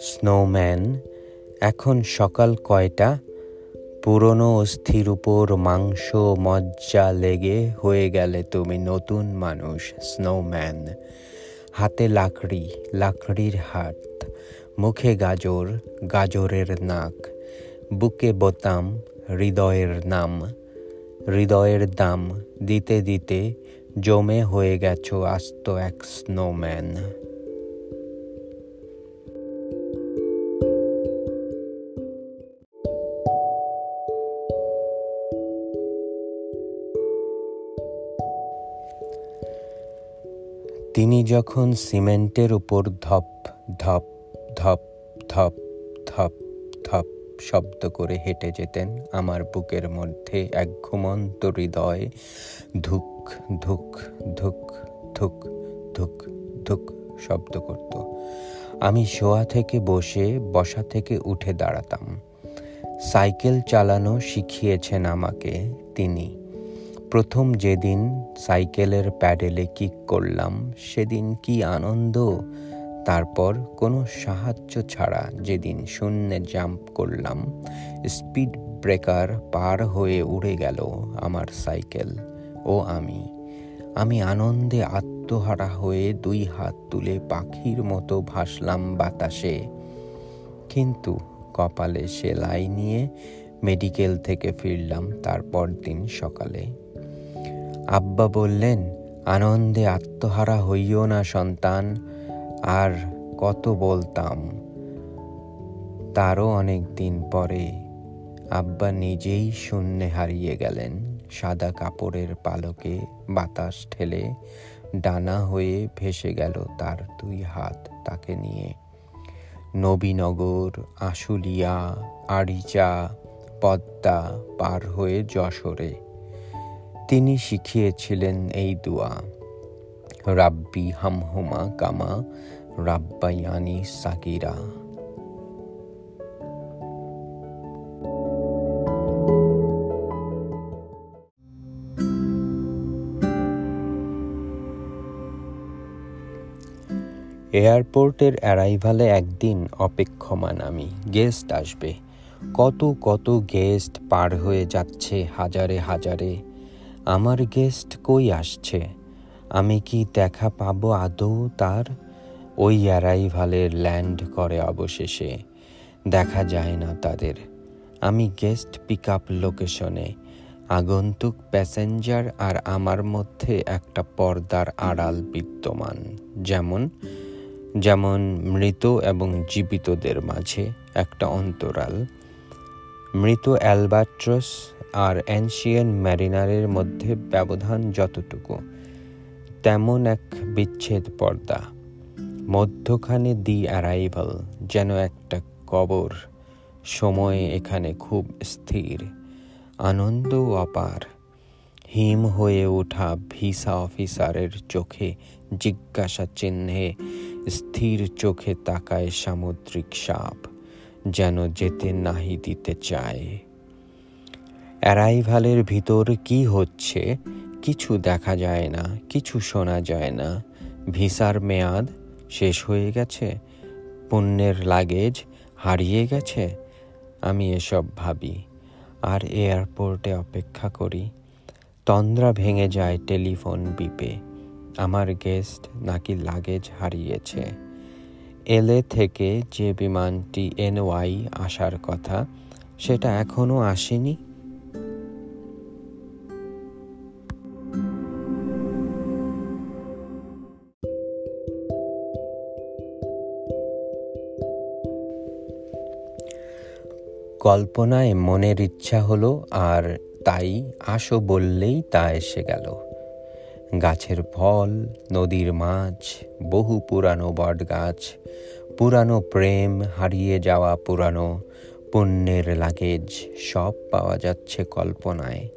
Snowman, এখন সকাল কয়টা? পুরনো অস্থির উপর মাংস মজ্জা লেগে হয়ে গেলে তুমি নতুন মানুষ, স্নোম্যান। হাতে লাকড়ি, লাকড়ির হাত, মুখে গাজর, গাজরের নাক, বুকে বোতাম, হৃদয়ের নাম। হৃদয়ের দাম দিতে দিতে জমে হয়ে গেছো আস্ত এক স্নোম্যান। তিনি যখন সিমেন্টের উপর ধপ ধপ ধপ ধপ ধপ ধপ শব্দ করে হেঁটে যেতেন, আমার বুকের মধ্যে এক ঘুমন্ত হৃদয় ধুক ধুক ধুক ধুক ধুক ধুক শব্দ করত। আমি শোয়া থেকে বসে, বসা থেকে উঠে দাঁড়াতাম। সাইকেল চালানো শিখিয়েছেন আমাকে তিনি। প্রথম যেদিন সাইকেলের প্যাডেলে কিক করলাম, সেদিন কি আনন্দ? তারপর কোনো সাহায্য ছাড়া যেদিন শূন্যে জাম্প করলাম, স্পিড ব্রেকার পার হয়ে উড়ে গেল আমার সাইকেল ও আমি। আমি আনন্দে আত্মহারা হয়ে দুই হাত তুলে পাখির মতো ভাসলাম বাতাসে। কিন্তু কপালে সেলাই নিয়ে মেডিকেল থেকে ফিরলাম তারপর দিন সকালে। আব্বা বললেন, আনন্দে আত্মহারা হইও না সন্তান, আর কত বলতাম? তারও অনেক দিন পরে আব্বা নিজেই শূন্যে হারিয়ে গেলেন, সাদা কাপড়ের পালকে বাতাস ঠেলে ডানা হয়ে ভেসে গেল তার দুই হাত তাকে নিয়ে। নবীনগর, আশুলিয়া আড়িচা পদ্মা পার হয়ে যশোরে তিনি শিখিয়েছিলেন এই দোয়া, রাব্বি হামহুমা কামা রাব্বায়ানি সাকিরা এয়ারপোর্টের অ্যারাইভালে একদিন অপেক্ষমান আমি, গেস্ট আসবে। কত কত গেস্ট পার হয়ে যাচ্ছে হাজারে হাজারে। আমার গেস্ট কই আসছে? আমি কি দেখা পাবো আদৌ তার? ওই অ্যারাইভালের ল্যান্ড করে অবশেষে। দেখা যায় না তাদের। আমি গেস্ট পিক আপ লোকেশনে আগন্তুক প্যাসেঞ্জার আর আমার মধ্যে একটা পর্দার আড়াল বিদ্যমান। যেমন যেমন মৃত এবং জীবিতদের মাঝে একটা অন্তরাল। মৃত অ্যালবাট্রস আর অ্যানশিয়ান ম্যারিনারের মধ্যে ব্যবধান যতটুকু, তেমন এক বিচ্ছেদ পর্দা, মধ্যখানে দি অ্যারাইভাল যেন একটা কবর, সময় এখানে খুব স্থির, আনন্দ অপার, হিম হয়ে ওঠা ভিসা অফিসারের চোখে জিজ্ঞাসা চিহ্নে, স্থির চোখে তাকায় সামুদ্রিক সাপ, যেন যেতে নাহি দিতে চায়। অ্যারাইভালের ভিতর কি হচ্ছে কিছু দেখা যায় না, কিছু শোনা যায় না। ভিসার মেয়াদ শেষ হয়ে গেছে, পণ্যের লাগেজ হারিয়ে গেছে, আমি এসব ভাবি। আর এয়ারপোর্টে অপেক্ষা করি। তন্দ্রা ভেঙে যায় টেলিফোন বিপে, আমার গেস্ট নাকি লাগেজ হারিয়েছে। এলে থেকে যে বিমানটি এনওয়াই আসার কথা, সেটা এখনও আসেনি। কল্পনায় মনের ইচ্ছা হলো আর তাই আসো বললেই তা এসে গেল। গাছের ফল, নদীর মাছ, বহু পুরানো বট গাছ পুরানো প্রেম, হারিয়ে যাওয়া পুরানো পুণ্যের লাগেজ সব পাওয়া যাচ্ছে কল্পনায়।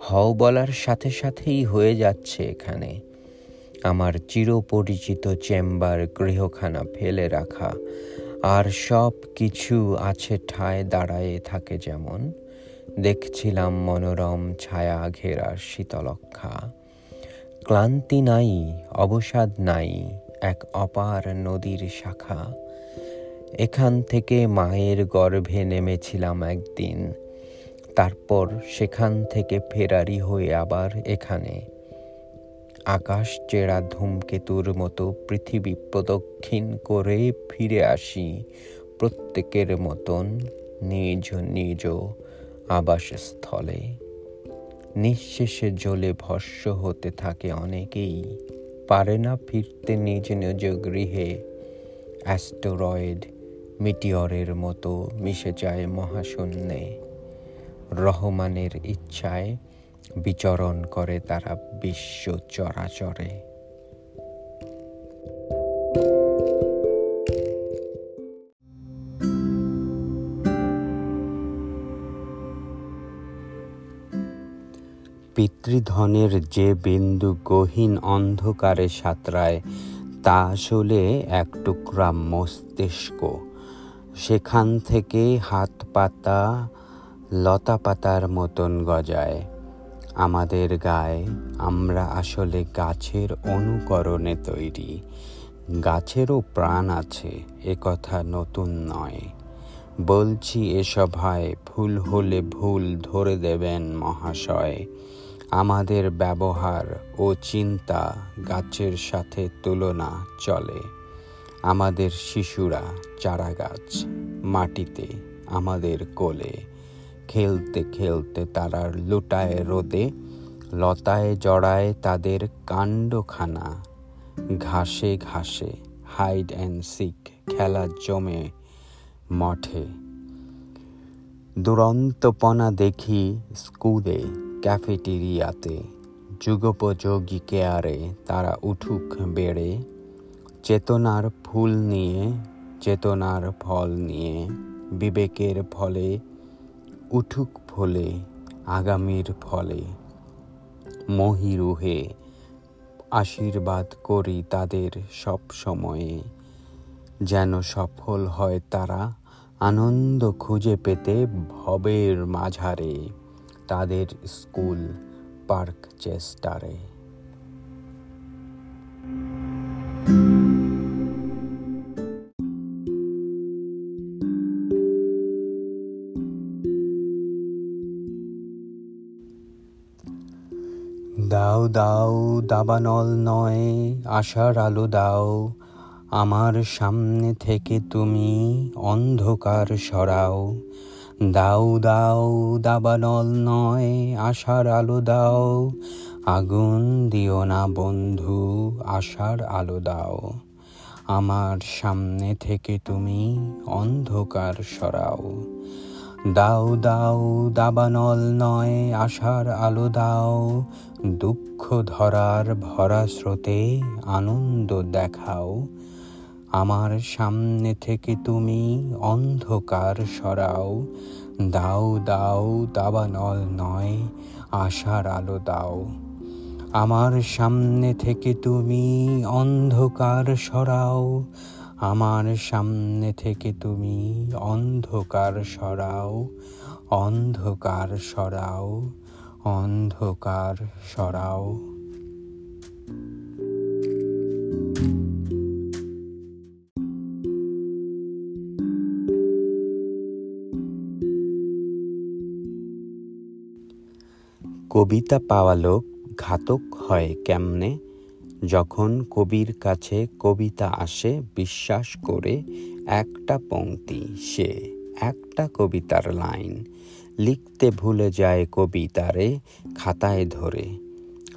হও বলার সাথে সাথেই হয়ে যাচ্ছে এখানে। আমার চিরপরিচিত চেম্বার গৃহখানা ফেলে রাখা আর সব কিছু আছে ঠায় দাঁড়ায়ে থাকে যেমন। দেখছিলাম মনোরম ছায়া ঘেরা শীতলক্ষা ক্লান্তি নাই, অবসাদ নাই, এক অপার নদীর শাখা। এখান থেকে মায়ের গর্ভে নেমেছিলাম একদিন। তারপর সেখান থেকে ফেরারি হয়ে আবার এখানে। আকাশ চেরা ধূমকেতুর মতো পৃথিবী প্রদক্ষিণ করে ফিরে আসি প্রত্যেকের মতন নিজ নিজ আবাসস্থলে। নিঃশেষে জলে ভস্য হতে থাকে অনেকেই। পারে না ফিরতে নিজ নিজ গৃহে। অ্যাস্টোরয়েড মিটিয়রের মতো মিশে যায় মহাশূন্যে। রহমানের ইচ্ছায় বিচরণ করে তারা বিশ্ব চরাচরে। পিতৃধনের যে বিন্দু গহীন অন্ধকারে সাঁতরায়, তা আসলে এক টুকরা মস্তিষ্ক। সেখান থেকে হাত পাতা লতা পাতার মতন গজায়। আমাদের গায়ে আমরা আসলে গাছের অনুকরণে তৈরি। গাছেরও প্রাণ আছে, এ কথা নতুন নয়। বলছি এসব হয় ভুল হলে ভুল ধরে দেবেন মহাশয়। আমাদের ব্যবহার ও চিন্তা গাছের সাথে তুলনা চলে। আমাদের শিশুরা চারা গাছ মাটিতে, আমাদের কোলে। খেলতে খেলতে তারা লুটায় রোদে, লতায় জড়ায় তাদের কাণ্ডখানা। ঘাসে ঘাসে হাইড অ্যান্ড সিক খেলা জমে মঠে। দুরন্তপনা দেখি স্কুলে, ক্যাফেটেরিয়াতে। যুগোপযোগী কেয়ারে তারা উঠুক বেড়ে, চেতনার ফুল নিয়ে, চেতনার ফল নিয়ে, বিবেকের ফলে উঠুক ফলে আগামীর ফলে। মহিরুহে, আশীর্বাদ করি তাদের সব সময়ে। যেন সফল হয় তারা, আনন্দ খুঁজে পেতে ভবের মাঝারে। তাদের স্কুল, পার্ক চেস্টারে। দাও দাও, দাবানল নয়, আশার আলো দাও। আমার সামনে থেকে তুমি অন্ধকার সরাও। দাও দাও, দাবানল নয়, আশার আলো দাও। আগুন দিও না বন্ধু, আশার আলো দাও। আমার সামনে থেকে তুমি অন্ধকার সরাও। দাও দাও, দাবানল নয়, আশার আলো দাও। দুঃখ ধরার ভরা স্রোতে আনন্দ দেখাও। আমার সামনে থেকে তুমি অন্ধকার সরাও। দাও দাও, দাবানল নয়, আশার আলো দাও। আমার সামনে থেকে তুমি অন্ধকার সরাও। আমার সামনে থেকে তুমি অন্ধকার সরাও অন্ধকার সরাও অন্ধকার সরাও। কবিতা পাওয়া লোক ঘাতক হয় কেমনে? যখন কবির কাছে কবিতা আসে, বিশ্বাস করে একটা পংক্তি, সে একটা কবিতার লাইন। লিখতে ভুলে যায় কবিতারে খাতায় ধরে।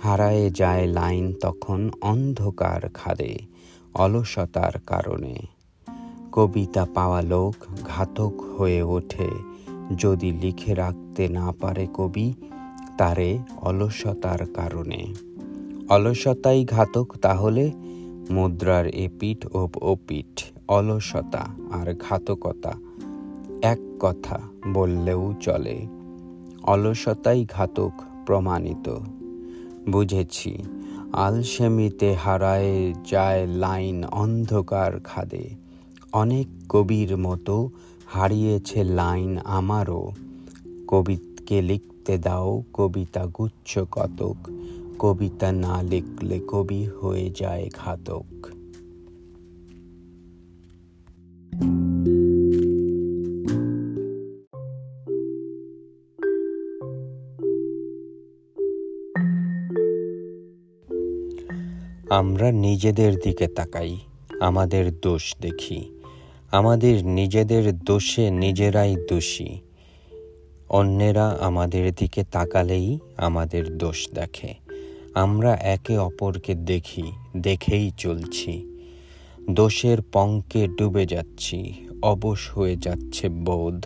হারায়ে যায় লাইন তখন অন্ধকার খাদে, অলসতার কারণে। কবিতা পাওয়া লোক ঘাতক হয়ে ওঠে, যদি লিখে রাখতে না পারে কবি, তারে অলসতার কারণে। অলসতাই ঘাতক, তাহলে মুদ্রার এপিঠ ও ওপিঠ অলসতা আর ঘাতকতা এক কথা বললেও চলে। অলসতাই ঘাতক প্রমাণিত। বুঝেছি, আলসেমিতে হারায় যায় লাইন অন্ধকার খাদে। অনেক কবির মতো হারিয়েছে লাইন আমারও। কবিকে লিখতে দাও কবিতা গুচ্ছ কতক। কবিতা না লিখলে কবি হয়ে যায় ঘাতক। আমরা নিজেদের দিকে তাকাই, আমাদের দোষ দেখি। আমাদের নিজেদের দোষে নিজেরাই দোষী। অন্যেরা আমাদের দিকে তাকালেই আমাদের দোষ দেখে। আমরা একে অপরকে দেখি, দেখেই চলছি। দোষের পঙ্কে ডুবে যাচ্ছি, অবশ হয়ে যাচ্ছে বোধ,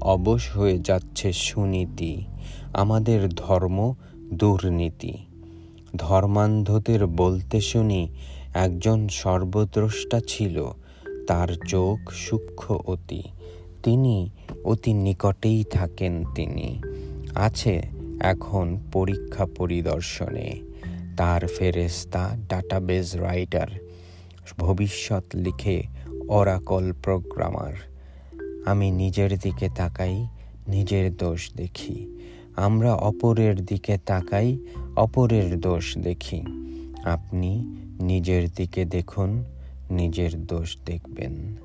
অবশ হয়ে যাচ্ছে সুনীতি, আমাদের ধর্ম দুর্নীতি। ধর্মান্ধদের বলতে শুনি, একজন সর্বদ্রষ্টা ছিল, তার চোখ সূক্ষ্ম অতি, তিনি অতি নিকটেই থাকেন তিনি। আছে এখন পরীক্ষা পরিদর্শনে। তার ফেরেস্তা ডাটাবেজ রাইটার, ভবিষ্যৎ লিখে অরাকল প্রোগ্রামার। আমি নিজের দিকে তাকাই, নিজের দোষ দেখি। আমরা অপরের দিকে তাকাই, অপরের দোষ দেখি। আপনি নিজের দিকে দেখুন, নিজের দোষ দেখবেন।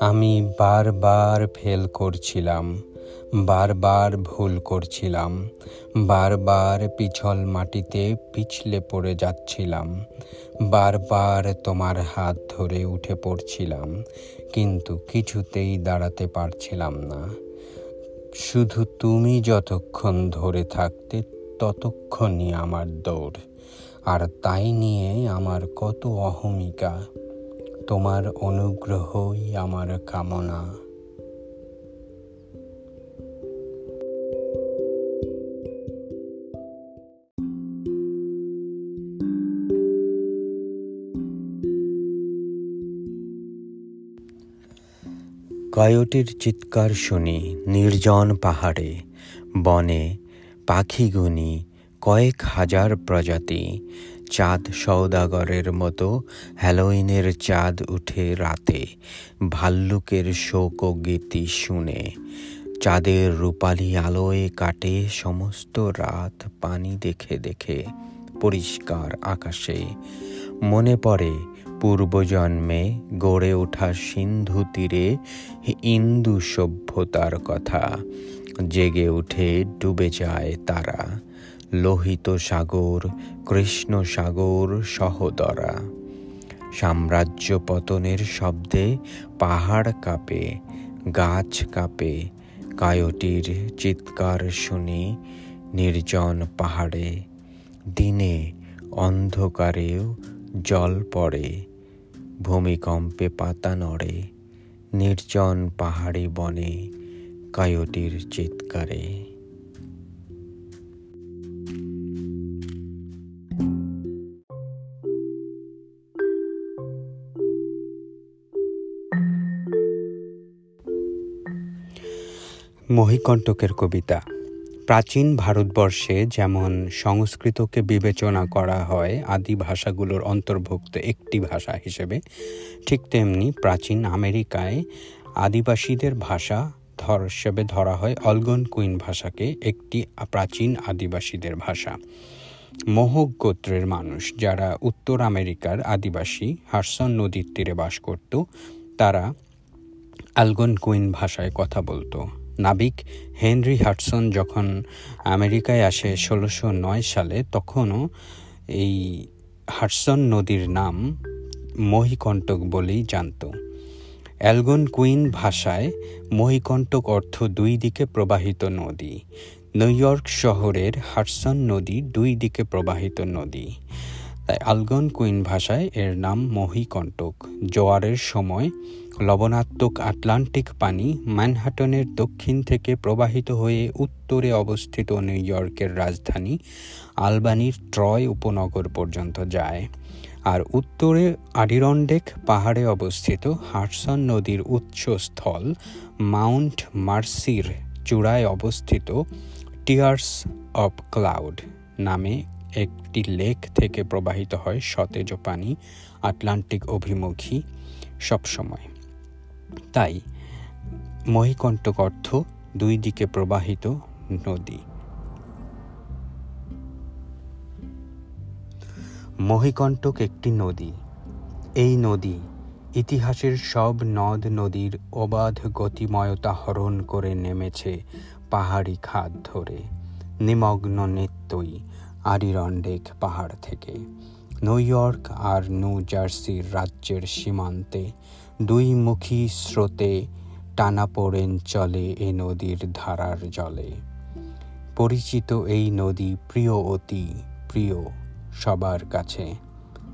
আমি বারবার ফেল করছিলাম, বারবার ভুল করছিলাম, বারবার পিছল মাটিতে পিছলে পড়ে যাচ্ছিলাম, বারবার তোমার হাত ধরে উঠে পড়ছিলাম, কিন্তু কিছুতেই দাঁড়াতে পারছিলাম না। শুধু তুমি যতক্ষণ ধরে থাকতে ততক্ষণই আমার দৌড়, আর তাই নিয়ে আমার কত অহমিকা। তোমার অনুগ্রহই আমার কামনা। কয়োটির চিৎকার শুনি নির্জন পাহাড়ে, বনে পাখি গুনি কয়েক হাজার প্রজাতি চাঁদ সৌদাগরের মতো হ্যালোইনের চাঁদ উঠে রাতে, ভাল্লুকের শোক গীতি শুনে। চাঁদের রূপালি আলোয় কাটে সমস্ত রাত, পানি দেখে দেখে পরিষ্কার আকাশে। মনে পড়ে পূর্বজন্মে গড়ে ওঠা সিন্ধু তীরে ইন্দু সভ্যতার কথা। জেগে উঠে ডুবে যায় তারা। লোহিত সাগর, কৃষ্ণ সাগর, সহদরা। সাম্রাজ্য পতনের শব্দে পাহাড় কাঁপে, গাছ কাঁপে কায়টির চিৎকার শুনি নির্জন পাহাড়ে। দিনে অন্ধকারেও জল পড়ে, ভূমিকম্পে পাতা নড়ে, নির্জন পাহাড়ি বনে কায়টির চিৎকারে। মহিকণ্টকের কবিতা। প্রাচীন ভারতবর্ষে যেমন সংস্কৃতকে বিবেচনা করা হয় আদি ভাষাগুলোর অন্তর্ভুক্ত একটি ভাষা হিসেবে, ঠিক তেমনি প্রাচীন আমেরিকায় আদিবাসীদের ভাষা ধর, হিসেবে ধরা হয়। অলগন কুইন ভাষাকে একটি প্রাচীন আদিবাসীদের ভাষা। মোহক গোত্রের মানুষ যারা উত্তর আমেরিকার আদিবাসী, হারসন নদীর তীরে বাস করত, তারা অ্যালগন কুইন ভাষায় কথা বলতো। নাবিক হেনরি হাটসন যখন আমেরিকায় আসে ষোলোশো নয় সালে, তখনও এই হাটসন নদীর নাম মহিকণ্টক বলেই জানত। অ্যালগন কুইন ভাষায় মহিকণ্টক অর্থ দুই দিকে প্রবাহিত নদী। নিউ ইয়র্ক শহরের হাটসন নদী দুই দিকে প্রবাহিত নদী। তাই আলগন কুইন ভাষায় এর নাম মহিকণ্টক। জোয়ারের সময় লবণাত্মক আটলান্টিক পানি ম্যানহাটনের দক্ষিণ থেকে প্রবাহিত হয়ে উত্তরে অবস্থিত নিউ ইয়র্কের রাজধানী আলবানির ট্রয় উপনগর পর্যন্ত যায়। আর উত্তরে আডিরন্ডেক পাহাড়ে অবস্থিত হার্সন নদীর উৎসস্থল মাউন্ট মার্সির চূড়ায় অবস্থিত টিয়ার্স অব ক্লাউড নামে একটি লেক থেকে প্রবাহিত হয় সতেজ পানি, আটলান্টিক অভিমুখী সবসময়। তাই মহিকণ্টক অর্থ দুই দিকে প্রবাহিত নদী। মহিকণ্টক একটি নদী। এই নদী ইতিহাসের সব নদ নদীর অবাধ গতিময়তা হরণ করে নেমেছে পাহাড়ি খাদ ধরে, নিমগ্ন নিত্যই আরিরন্ডেক পাহাড় থেকে। নিউ ইয়র্ক আর নিউ জার্সির রাজ্যের সীমান্তে দুই মুখী স্রোতে টানা পড়েন চলে এ নদীর ধারার জলে। পরিচিত এই নদী প্রিয় অতি, প্রিয় সবার কাছে।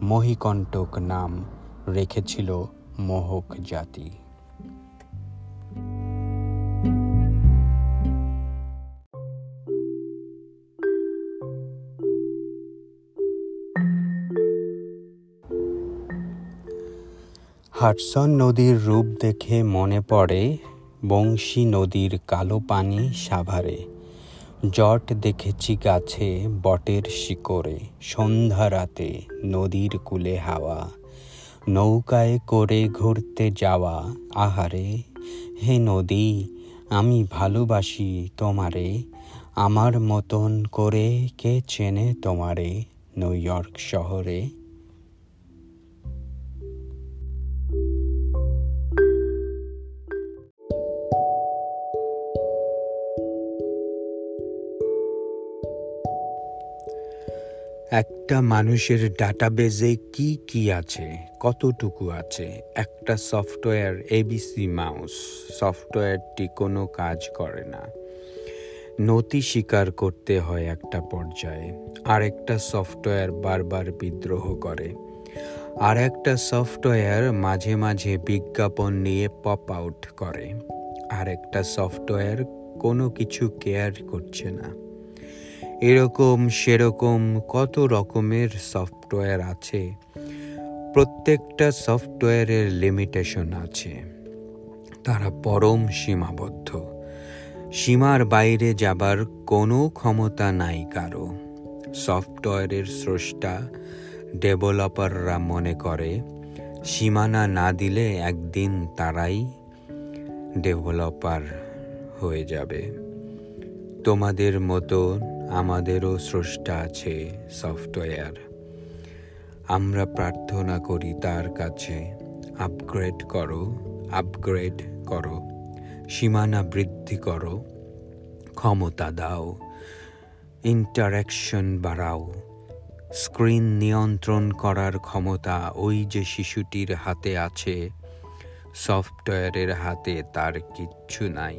মহিকণ্টক নাম রেখেছিল মোহক জাতি। হাটসন নদীর রূপ দেখে মনে পড়ে বংশী নদীর কালো পানি সাভারে। জট দেখেছি গাছে বটের শিকড়ে, সন্ধ্যা রাতে নদীর কূলে হাওয়া। নৌকায় করে ঘুরতে যাওয়া, আহারে, হে নদী, আমি ভালোবাসি তোমারে। আমার মতন করে কে চেনে তোমারে, নিউ ইয়র্ক শহরে? একটা মানুষের ডাটাবেজে কি কি আছে, কতটুকু আছে? একটা সফটওয়্যার এবিসি মাউস সফটওয়্যারটি কোনো কাজ করে না। নতি স্বীকার করতে হয় একটা পর্যায়ে। আরেকটা সফটওয়্যার বারবার বিদ্রোহ করে। আর একটা সফটওয়্যার মাঝে মাঝে বিজ্ঞাপন নিয়ে পপ আউট করে। আর একটা সফটওয়্যার কোনো কিছু কেয়ার করছে না। এরকম সেরকম কত রকমের সফটওয়্যার আছে। প্রত্যেকটা সফটওয়্যারের লিমিটেশন আছে। তারা পরম সীমাবদ্ধ। সীমার বাইরে যাবার কোনো ক্ষমতা নাই কারও। সফটওয়্যারের স্রষ্টা ডেভেলপাররা মনে করে, সীমানা না দিলে একদিন তারাই ডেভেলপার হয়ে যাবে। তোমাদের মতো আমাদেরও স্রষ্টা আছে সফটওয়্যার। আমরা প্রার্থনা করি তার কাছে, আপগ্রেড করো আপগ্রেড করো, সীমানা বৃদ্ধি করো, ক্ষমতা দাও, ইন্টারাকশন বাড়াও, স্ক্রিন নিয়ন্ত্রণ করার ক্ষমতা ওই যে শিশুটির হাতে আছে, সফটওয়্যারের হাতে তার কিচ্ছু নাই।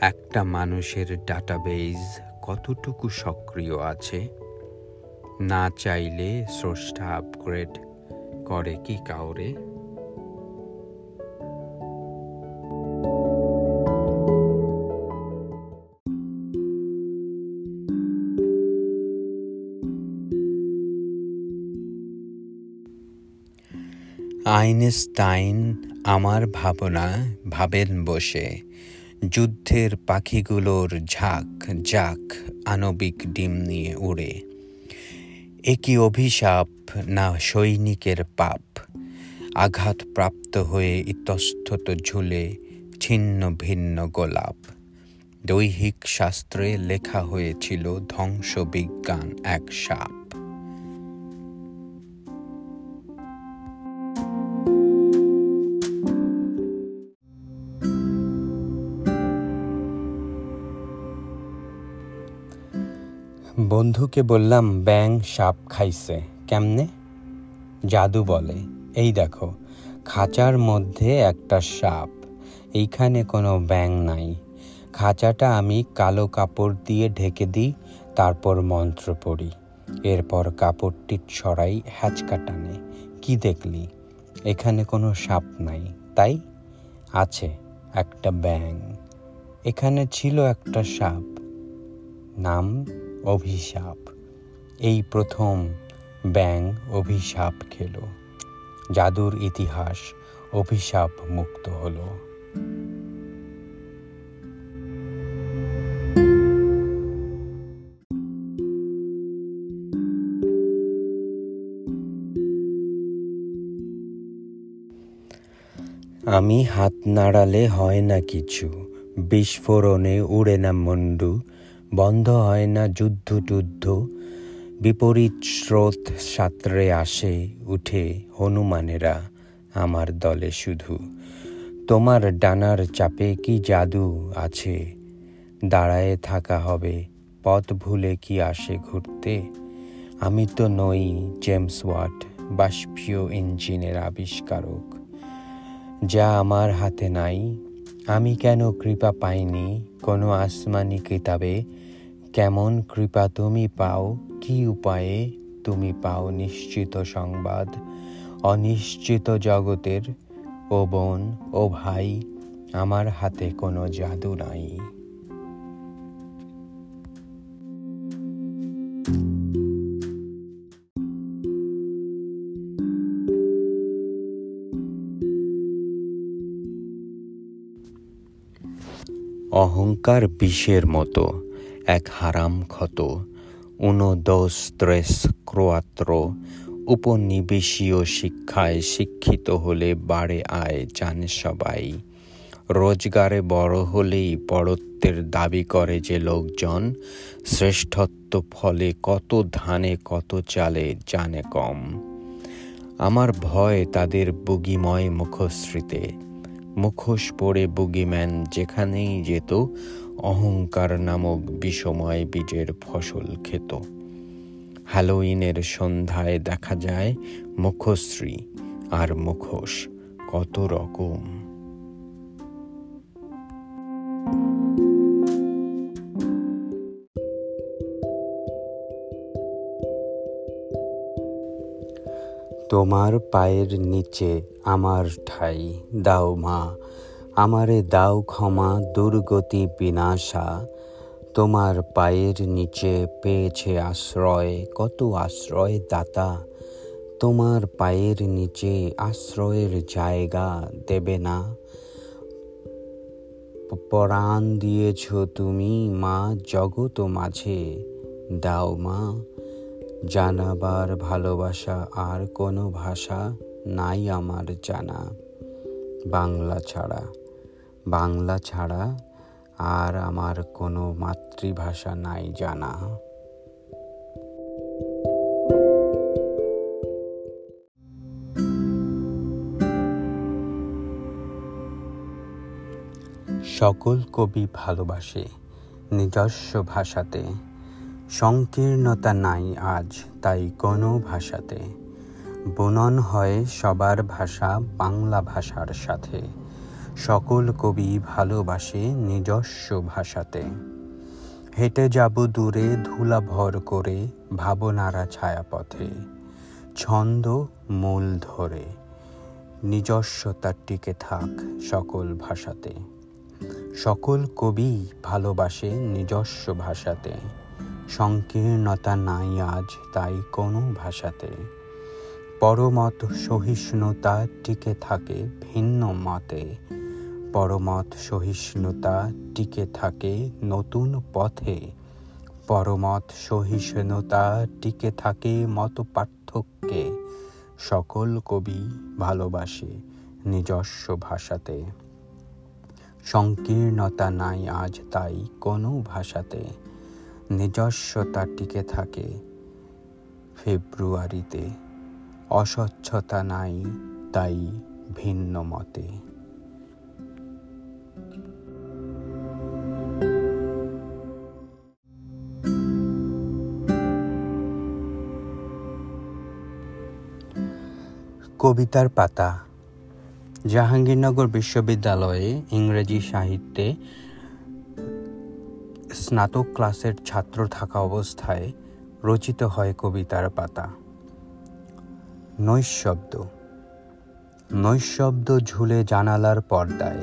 একটা মানুষের ডাটাবেজ কতটুকু সক্রিয় আছে? না চাইলে স্রষ্টা আপগ্রেড করে কি কাউরে? আইনস্টাইন আমার ভাবনা ভাবেন বসে। যুদ্ধের পাখিগুলোর ঝাঁক ঝাঁক আণবিক ডিম নিয়ে উড়ে। একই অভিশাপ না সৈনিকের পাপ। আঘাতপ্রাপ্ত হয়ে ইতস্তত ঝুলে ছিন্ন ভিন্ন গোলাপ। দৈহিক শাস্ত্রে লেখা হয়েছিল ধ্বংস বিজ্ঞান এক সাপ। বন্ধুকে বললাম ব্যাং সাপ খাইছে, কেমনে? জাদু বলে, এই দেখো, খাঁচার মধ্যে একটা সাপ, এইখানে কোনো ব্যাং নাই। খাঁচাটা আমি কালো কাপড় দিয়ে ঢেকে দিই, তারপর মন্ত্র পড়ি। এরপর কাপড়টি ছড়াই হ্যাচকা টানে। কি দেখলি? এখানে কোনো সাপ নাই, তাই? আছে, একটা ব্যাং এখানে ছিল একটা সাপ। নাম অভিশাপ। এই প্রথম ব্যাং অভিশাপ খেল। জাদুর ইতিহাস অভিশাপ মুক্ত হলো। আমি হাত নাড়ালে হয় না কিছু। বিস্ফোরণে উড়ে না মন্ডু। বন্ধ হয় না যুদ্ধ টুদ্ধ। বিপরীত স্রোত সাঁতরে আসে, উঠে হনুমানেরা আমার দলে শুধু। তোমার ডানার চাপে কি জাদু আছে? দাঁড়ায়ে থাকা হবে, পথ ভুলে কি আসে ঘুরতে? আমি তো নই জেমস ওয়াট, বাষ্পীয় ইঞ্জিনের আবিষ্কারক। যা আমার হাতে নাই, আমি কেন কৃপা পাইনি কোনো আসমানি কিতাবে? কেমন কৃপা তুমি পাও? কি উপায়ে তুমি পাও নিশ্চিত সংবাদ? অনিশ্চিত জগতের ও বোন ও ভাই, আমার হাতে কোনো জাদু নাই। অহংকার বিষের মতো। এক হারাম ক্ষত উনো দোষ ত্রেস ক্রোয়াত্র, উপনিবেশীয় শিক্ষায় শিক্ষিত হলে বাড়ে আয় জানে সবাই। রোজগারে বড় হলেই বড়ত্বের দাবি করে যে লোকজন, শ্রেষ্ঠত্ব ফলে কত ধানে কত চালে জানে কম। আমার ভয় তাদের বুগিময় মুখশ্রীতে। মুখোশ পড়ে বুগিম্যান যেখানেই যেত অহংকার নামক বিষময় বীজের ফসল খেত। হ্যালোইনের সন্ধ্যায় দেখা যায় মুখশ্রী আর মুখোশ কত রকম। তোমার পায়ের নিচে আমার ঠাই, দাও মা আমারে দাও ক্ষমা, দুর্গতি বিনাশা। তোমার পায়ের নিচে পেয়েছে আশ্রয়, কত আশ্রয় দাতা। তোমার পায়ের নিচে আশ্রয়ের জায়গা দেবে না। পরাণ দিয়েছ তুমি মা জগত মাঝে। দাও মা, জানাবার ভালোবাসা আর কোনো ভাষা নাই আমার জানা। বাংলা ছাড়া। বাংলা ছাড়া আর আমার কোনো মাতৃভাষা নাই জানা। সকল কবি ভালোবাসে নিজস্ব ভাষাতে। সংকীর্ণতা নাই আজ তাই কোনো ভাষাতে। বুনন হয় সবার ভাষা বাংলা ভাষার সাথে। সকল কবি ভালোবাসে নিজস্ব ভাষাতে। হেঁটে যাব দূরে ধুলা ভর করে ভাবনারা ছায়াপথে, ছন্দ মূল ধরে নিজস্বতা টিকে থাক সকল ভাষাতে। সকল কবি ভালোবাসে নিজস্ব ভাষাতে, সংকীর্ণতা নাই আজ তাই কোনো ভাষাতে। পরমত সহিষ্ণুতা টিকে থাকে ভিন্ন মতে পরমত সহিষ্ণুতা টিকে থাকে নতুন পথে। পরমত সহিষ্ণুতা টিকে থাকে মত পার্থক্যে। সকল কবি ভালোবাসে নিজস্ব ভাষাতে। সংকীর্ণতা নাই আজ তাই কোনো ভাষাতে। নিজস্বতা টিকে থাকে ফেব্রুয়ারিতে। অস্বচ্ছতা নাই তাই ভিন্ন মতে কবিতার পাতা। জাহাঙ্গীরনগর বিশ্ববিদ্যালয়ে ইংরেজি সাহিত্যে স্নাতক ক্লাসের ছাত্র থাকা অবস্থায় রচিত হয় কবিতার পাতা। নৈশব্দ। নৈশব্দ ঝুলে জানালার পর্দায়।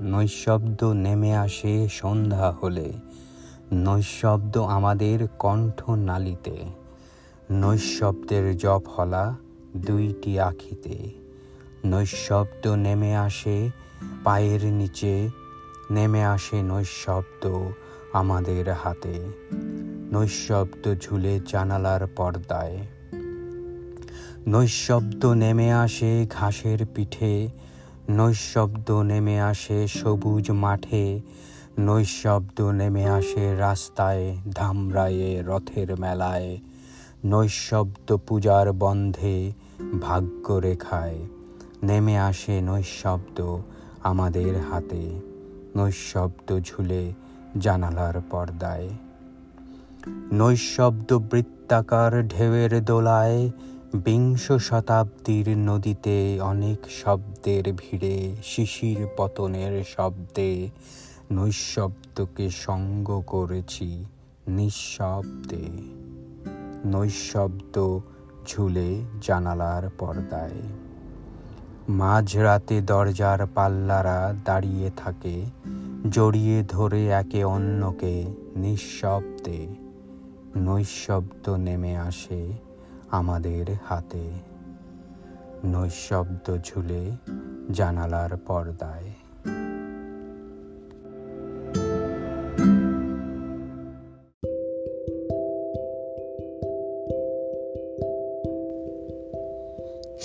নৈশব্দ নেমে আসে সন্ধ্যা হলে। নৈশব্দ আমাদের কণ্ঠ নালিতে নৈশব্দের জপ হলা দুইটি আখিতে নৈশব্দ নেমে আসে পায়ের নিচে, নেমে আসে নৈশব্দ আমাদের হাতে। নৈশব্দ ঝুলে জানালার পর্দায়। নৈশব্দ নেমে আসে ঘাসের পিঠে, নৈশব্দ নেমে আসে সবুজ মাঠে, নৈশব্দ নেমে আসে রাস্তায় ধামরায়ে রথের মেলায়। নৈশব্দ পূজার বন্ধে ভাগ্য রেখায় নেমে আসে নৈশব্দ আমাদের হাতে, নৈশব্দ ঝুলে জানালার পর্দায়। নৈশব্দ বৃত্তাকার ঢেউয়ের দোলায়, বিংশ শতাব্দীর নদীতে অনেক শব্দের ভিড়ে, শিশির পতনের শব্দে নৈশব্দকে সঙ্গ করেছি নিঃশব্দে। নৈশব্দ ঝুলে জানালার পর্দায়। মাঝরাতে দরজার পাল্লারা দাঁড়িয়ে থাকে, জড়িয়ে ধরে একে অন্যকে নিঃশব্দে। নৈশব্দ নেমে আসে আমাদের হাতে। নৈশব্দ ঝুলে জানালার পর্দায়।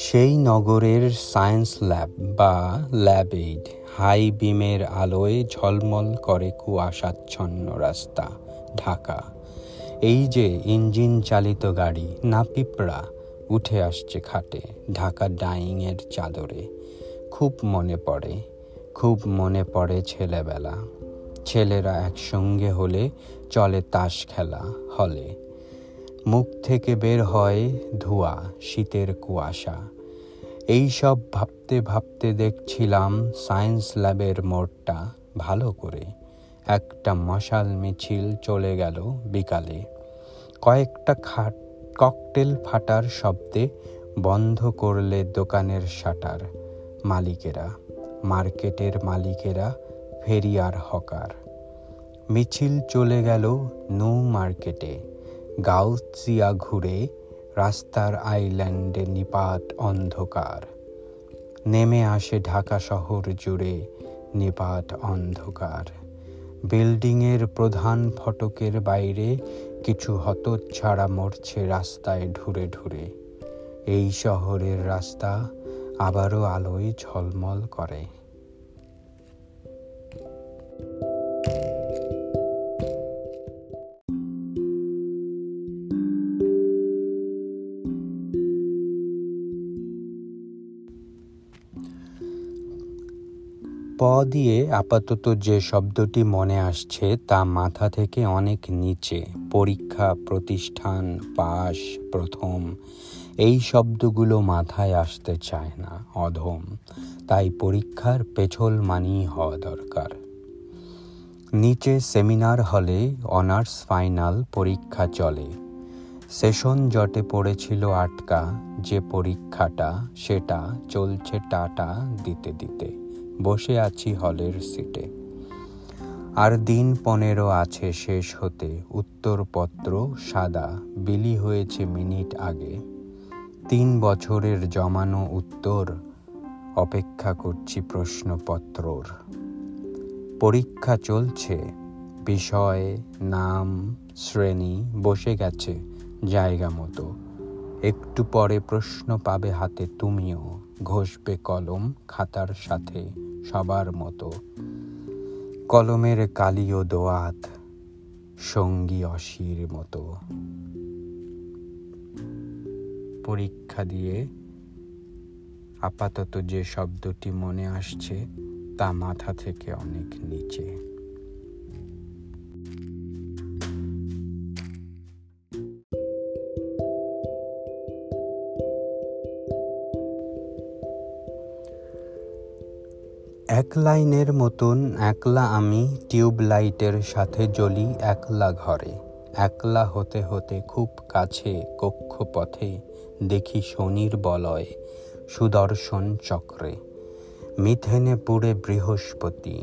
সেই নগরের সায়েন্স ল্যাব বা ল্যাব এইড হাই বিমের আলোয় ঝলমল করে কুয়াশাচ্ছন্ন রাস্তা, ঢাকা। এই যে ইঞ্জিন চালিত গাড়ি না পিঁপড়া, উঠে আসছে খাটে, ঢাকা ডাইংয়ের চাদরে। খুব মনে পড়ে, খুব মনে পড়ে ছেলেবেলা। ছেলেরা একসঙ্গে হলে চলে তাস খেলা হলে। মুখ থেকে বের হয় ধোঁয়া, শীতের কুয়াশা। এই সব ভাবতে ভাবতে দেখছিলাম সায়েন্স ল্যাবের মোড়টা ভালো করে। একটা মশাল মিছিল চলে গেল বিকালে। কয়েকটা খাট ককটেল ফাটার শব্দে বন্ধ করলে দোকানের শাটার। মালিকেরা, মার্কেটের মালিকেরা, ফেরিয়ার হকার। মিছিল চলে গেল নৌ মার্কেটে। গাউসিয়া ঘুরে রাস্তার আইল্যান্ডে নিপাত অন্ধকার। নেমে আসে ঢাকা শহর জুড়ে নিপাত অন্ধকার। বিল্ডিংয়ের প্রধান ফটকের বাইরে কিছু হতচ্ছাড়া মরছে রাস্তায় ঢুরে ঢুরে। এই শহরের রাস্তা আবারও আলোয় ঝলমল করে। দিয়ে আপাতত যে শব্দটি মনে আসছে তা মাথা থেকে অনেক নিচে, পরীক্ষা, প্রতিষ্ঠান, পাশ, প্রথম, এই শব্দগুলো মাথায় আসতে চায় না, অধম। তাই পরীক্ষার পেছল মানি হওয়া দরকার। নিচে সেমিনার হলে অনার্স ফাইনাল পরীক্ষা চলে। সেশন জটে পড়েছিল আটকা, যে পরীক্ষাটা সেটা চলছে টাটা দিতে দিতে। বসে আছি হলের সিটে। আর দিন পনেরো আছে শেষ হতে, উত্তরপত্র সাদা, বিলি হয়েছে মিনিট আগে। তিন বছরের জমানো উত্তর, অপেক্ষা করছি প্রশ্নপত্রর। পরীক্ষা চলছে, বিষয়, নাম, শ্রেণি বসে গেছে জায়গা মতো। একটু পরে প্রশ্ন পাবে হাতে তুমিও, ঘষবে কলম খাতার সাথে। সবার মতো। কলমের কালীয় দোয়াত, সঙ্গী অশির মতো। পরীক্ষা দিয়ে আপাতত যে শব্দটি মনে আসছে তা মাথা থেকে অনেক নিচে। এক লাইনের মতন একলা আমি টিউব লাইটের সাথে জ্বলি একলা ঘরে। একলা হতে হতে খুব কাছে কক্ষপথে দেখি শনির বলয়, সুদর্শন চক্রে। মিথেনে পুড়ে বৃহস্পতি,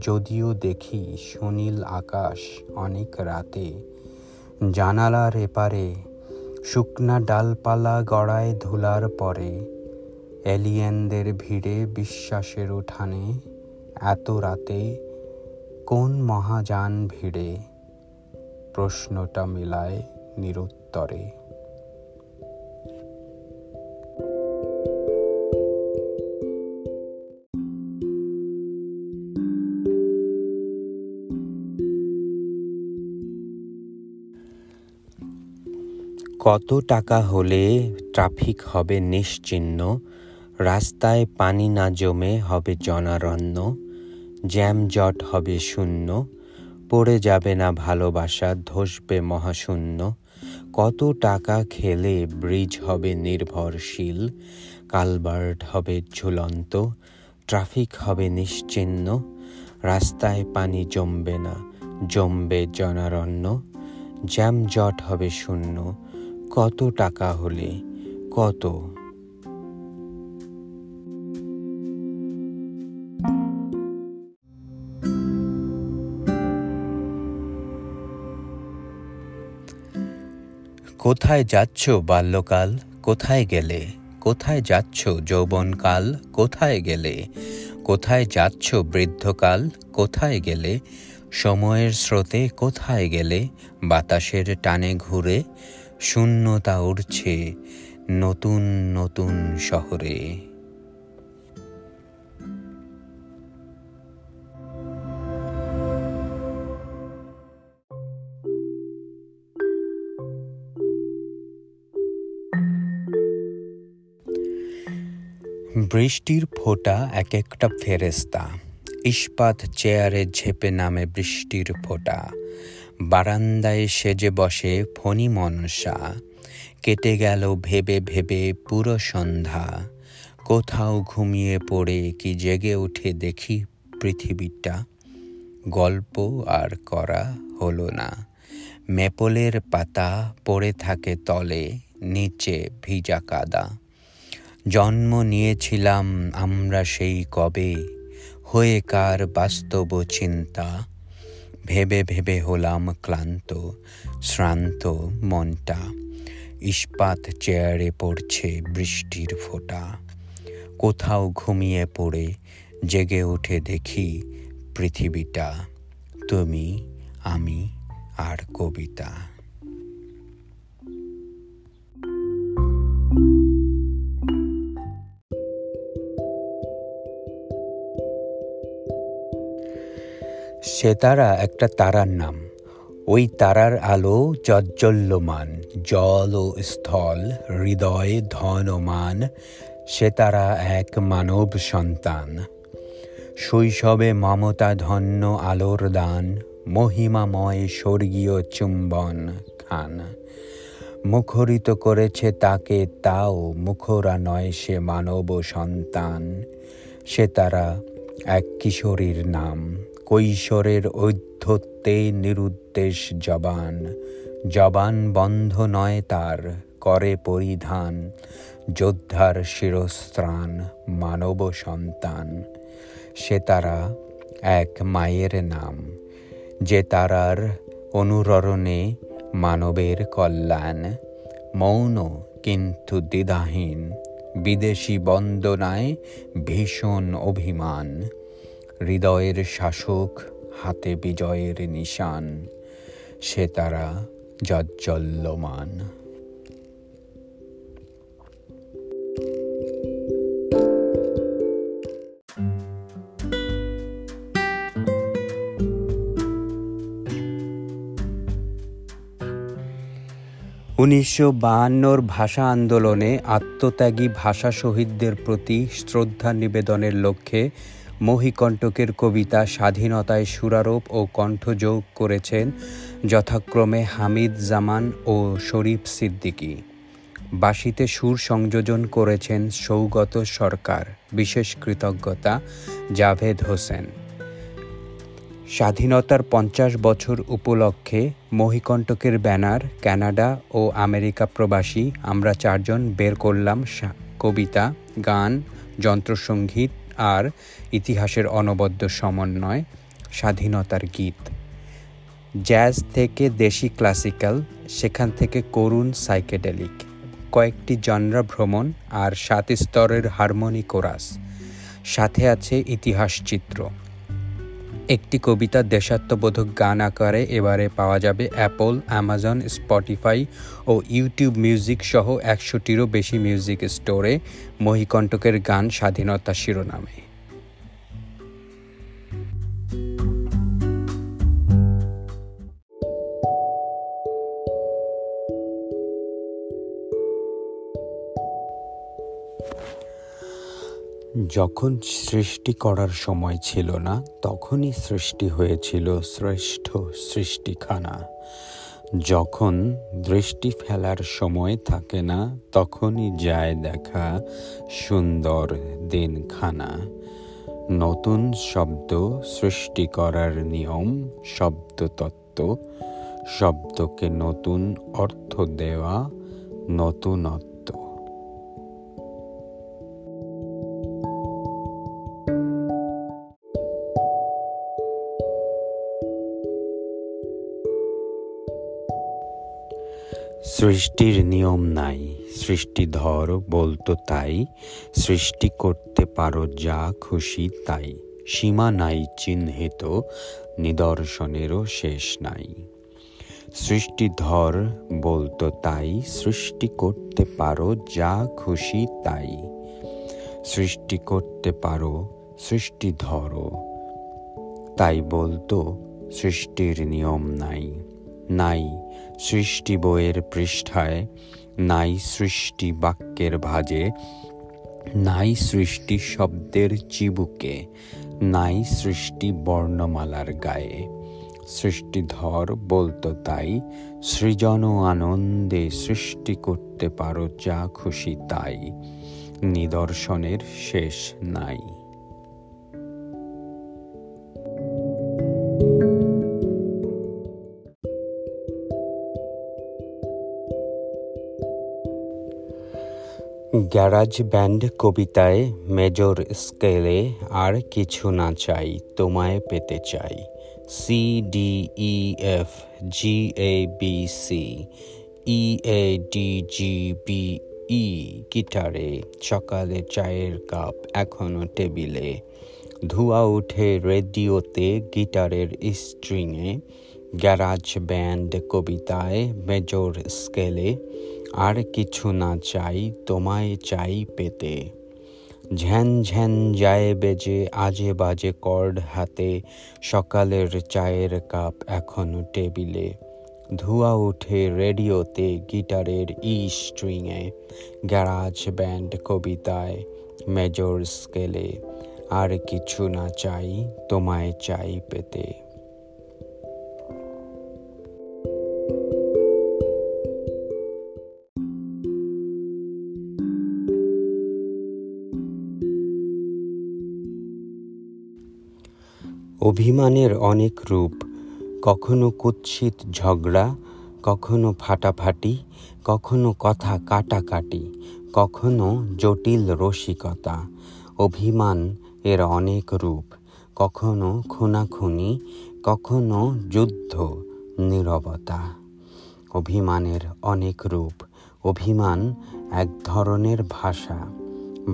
যদিও দেখি সুনীল আকাশ অনেক রাতে। জানালার এপারে শুকনা ডালপালা গড়ায় ধুলার পরে এলিয়েনদের ভিড়ে বিশ্বাসের উঠানে এত রাতে কোন মহাযান ভিড়ে? প্রশ্নটা মিলায় নিরুত্তরে। কত টাকা হলে ট্রাফিক হবে নিশ্চিহ্ন রাস্তায় পানি না জমে হবে জনারণ্য, জ্যাম জট হবে শূন্য, পড়ে যাবে না ভালোবাসা, ধসবে মহাশূন্য। কত টাকা খেলে ব্রিজ হবে নির্ভরশীল, কালবার্ট হবে ঝুলন্ত, ট্রাফিক হবে নিশ্চিন্ন, রাস্তায় পানি জমবে না, জমবে জনারণ্য, জ্যাম জট হবে শূন্য। কত টাকা হলে, কত কোথায় যাচ্ছ বাল্যকাল? কোথায় গেলে? কোথায় যাচ্ছ যৌবনকাল? কোথায় গেলে? কোথায় যাচ্ছ বৃদ্ধকাল? কোথায় গেলে? সময়ের স্রোতে কোথায় গেলে? বাতাসের টানে ঘুরে? শূন্যতা উড়ছে নতুন নতুন শহরে। বৃষ্টির ফোঁটা এক একটা ফেরেস্তা ইস্পাত চেয়ারে ঝেপে নামে বৃষ্টির ফোঁটা। বারান্দায় সেজে বসে ফণি মনসা। কেটে গেল ভেবে ভেবে পুরো সন্ধ্যা। কোথাও ঘুমিয়ে পড়ে কি জেগে উঠে দেখি পৃথিবীটা। গল্প আর করা হলো না। মেপলের পাতা পড়ে থাকে তলে, নিচে ভিজা কাদা। জন্ম নিয়েছিলাম আমরা সেই কবে? হয়ে কার বাস্তব চিন্তা? ভেবে ভেবে হলাম ক্লান্ত, শ্রান্ত মনটা। ইস্পাত চেয়ারে পড়ছে বৃষ্টির ফোঁটা। কোথাও ঘুমিয়ে পড়ে, জেগে উঠে দেখি পৃথিবীটা। তুমি, আমি আর কবিতা। সে তারা একটা তারার নাম। ওই তারার আলো জজ্জল্যমান জল ও স্থল, হৃদয় ধন ও মান সে তারা এক মানব সন্তান। শৈশবে মমতা ধন্য আলোর দান, মহিমাময় স্বর্গীয় চুম্বন খান। মুখরিত করেছে তাকে তাও, মুখরা নয় সে মানব সন্তান। সে তারা এক কিশোরীর নাম। কৈশোরের ঔদ্ধত্যে নিরুদ্দেশ জবান। জবান বন্ধ নয় তার, করে পরিধান। যোদ্ধার শিরস্ত্রাণ, মানব সন্তান। সে তারা এক মায়ের নাম। যে তারার অনুরণে মানবের কল্যাণ। মৌন কিন্তু দ্বিধাহীন। বিদেশি বন্দনায় ভীষণ অভিমান। হৃদয়ের শাসক, হাতে বিজয়ের নিশান, সে তারা জজ্জল্যমান উনিশশো বাহান্নর ভাষা আন্দোলনে আত্মত্যাগী ভাষা শহীদদের প্রতি শ্রদ্ধা নিবেদনের লক্ষ্যে মহিকণ্টকের কবিতা স্বাধীনতায় সুরারোপ ও কণ্ঠযোগ করেছেন যথাক্রমে হামিদ জামান ও শরীফ সিদ্দিকী। বাসিতে সুর সংযোজন করেছেন সৌগত সরকার, বিশেষ কৃতজ্ঞতা, জাভেদ হোসেন। স্বাধীনতার পঞ্চাশ বছর উপলক্ষে মহিকণ্টকের ব্যানার কানাডা ও আমেরিকা প্রবাসী, আমরা চারজন বের করলাম কবিতা, গান যন্ত্রসঙ্গীত আর ইতিহাসের অনবদ্য সমন্বয়, স্বাধীনতার গীত। জ্যাজ থেকে দেশি ক্লাসিক্যাল, সেখান থেকে করুণ সাইকেডেলিক। কয়েকটি জনরা ভ্রমণ আর সাত স্তরের হারমোনি কোরাস। সাথে আছে ইতিহাস চিত্র। একটি কবিতা দেশাত্মবোধক গান আকারে এবারে পাওয়া যাবে অ্যাপল অ্যামাজন স্পটিফাই ও ইউটিউব মিউজিক সহ একশোটিরও বেশি মিউজিক স্টোরে মহিকণ্টকের গান স্বাধীনতা শিরোনামে। যখন সৃষ্টি করার সময় ছিল না, তখনই সৃষ্টি হয়েছিল শ্রেষ্ঠ সৃষ্টিখানা। যখন দৃষ্টি ফেলার সময় থাকে না, তখনই যায় দেখা সুন্দর দিনখানা। নতুন শব্দ সৃষ্টি করার নিয়ম, শব্দতত্ত্ব, শব্দকে নতুন অর্থ দেওয়া, নতুনত্ব সৃষ্টির নিয়ম নাই। সৃষ্টিধর বলতো তাই। সৃষ্টি করতে পারো যা খুশি তাই। সীমা নাই, চিহ্নিত, নিদর্শনেরও শেষ নাই। সৃষ্টিধর বলতো তাই। সৃষ্টি করতে পারো যা খুশি তাই। সৃষ্টি করতে পারো, সৃষ্টি সৃষ্টিধর তাই বলতো সৃষ্টির নিয়ম নাই। নাই সৃষ্টি বইয়ের পৃষ্ঠায়, নাই সৃষ্টি বাক্যের ভাজে, নাই সৃষ্টি শব্দের চিবুকে, নাই সৃষ্টি বর্ণমালার গায়ে। সৃষ্টিধর বলতো তাই, সৃজন আনন্দে সৃষ্টি করতে পারো যা খুশি তাই। নিদর্শনের শেষ নাই। গ্যারাজ ব্যান্ড কবিতায় মেজর স্কেলে আর কিছু না চাই, তোমায় পেতে চাই। C D E F G A B C E A D G B E গিটারে, সকালে চায়ের কাপ, এখনও টেবিলে। ধোঁয়া ওঠে রেডিওতে গিটারের স্ট্রিংয়ে। গ্যারাজ ব্যান্ড কবিতায় মেজর স্কেলে আর কিছু না চাই, তোমায় চাই পেতে। ঝ্যান ঝ্যান যায় বেজে, আজে বাজে কর্ড হাতে, সকালের চায়ের কাপ এখনও টেবিলে। ধোঁয়া উঠে রেডিওতে গিটারের ই স্ট্রিংয়ে, গ্যারাজ ব্যান্ড কবিতায় মেজর স্কেলে। আর কিছু না চাই, তোমায় চাই পেতে। অভিমানের অনেক রূপ, কখনো কুৎসিত ঝগড়া, কখনো ফাটাফাটি, কখনো কথা কাটাকাটি, কখনো জটিল রসিকতা। অভিমান এর অনেক রূপ, কখনো খুনাখুনি, কখনো যুদ্ধ, নীরবতা। অভিমানের অনেক রূপ, অভিমান এক ধরনের ভাষা,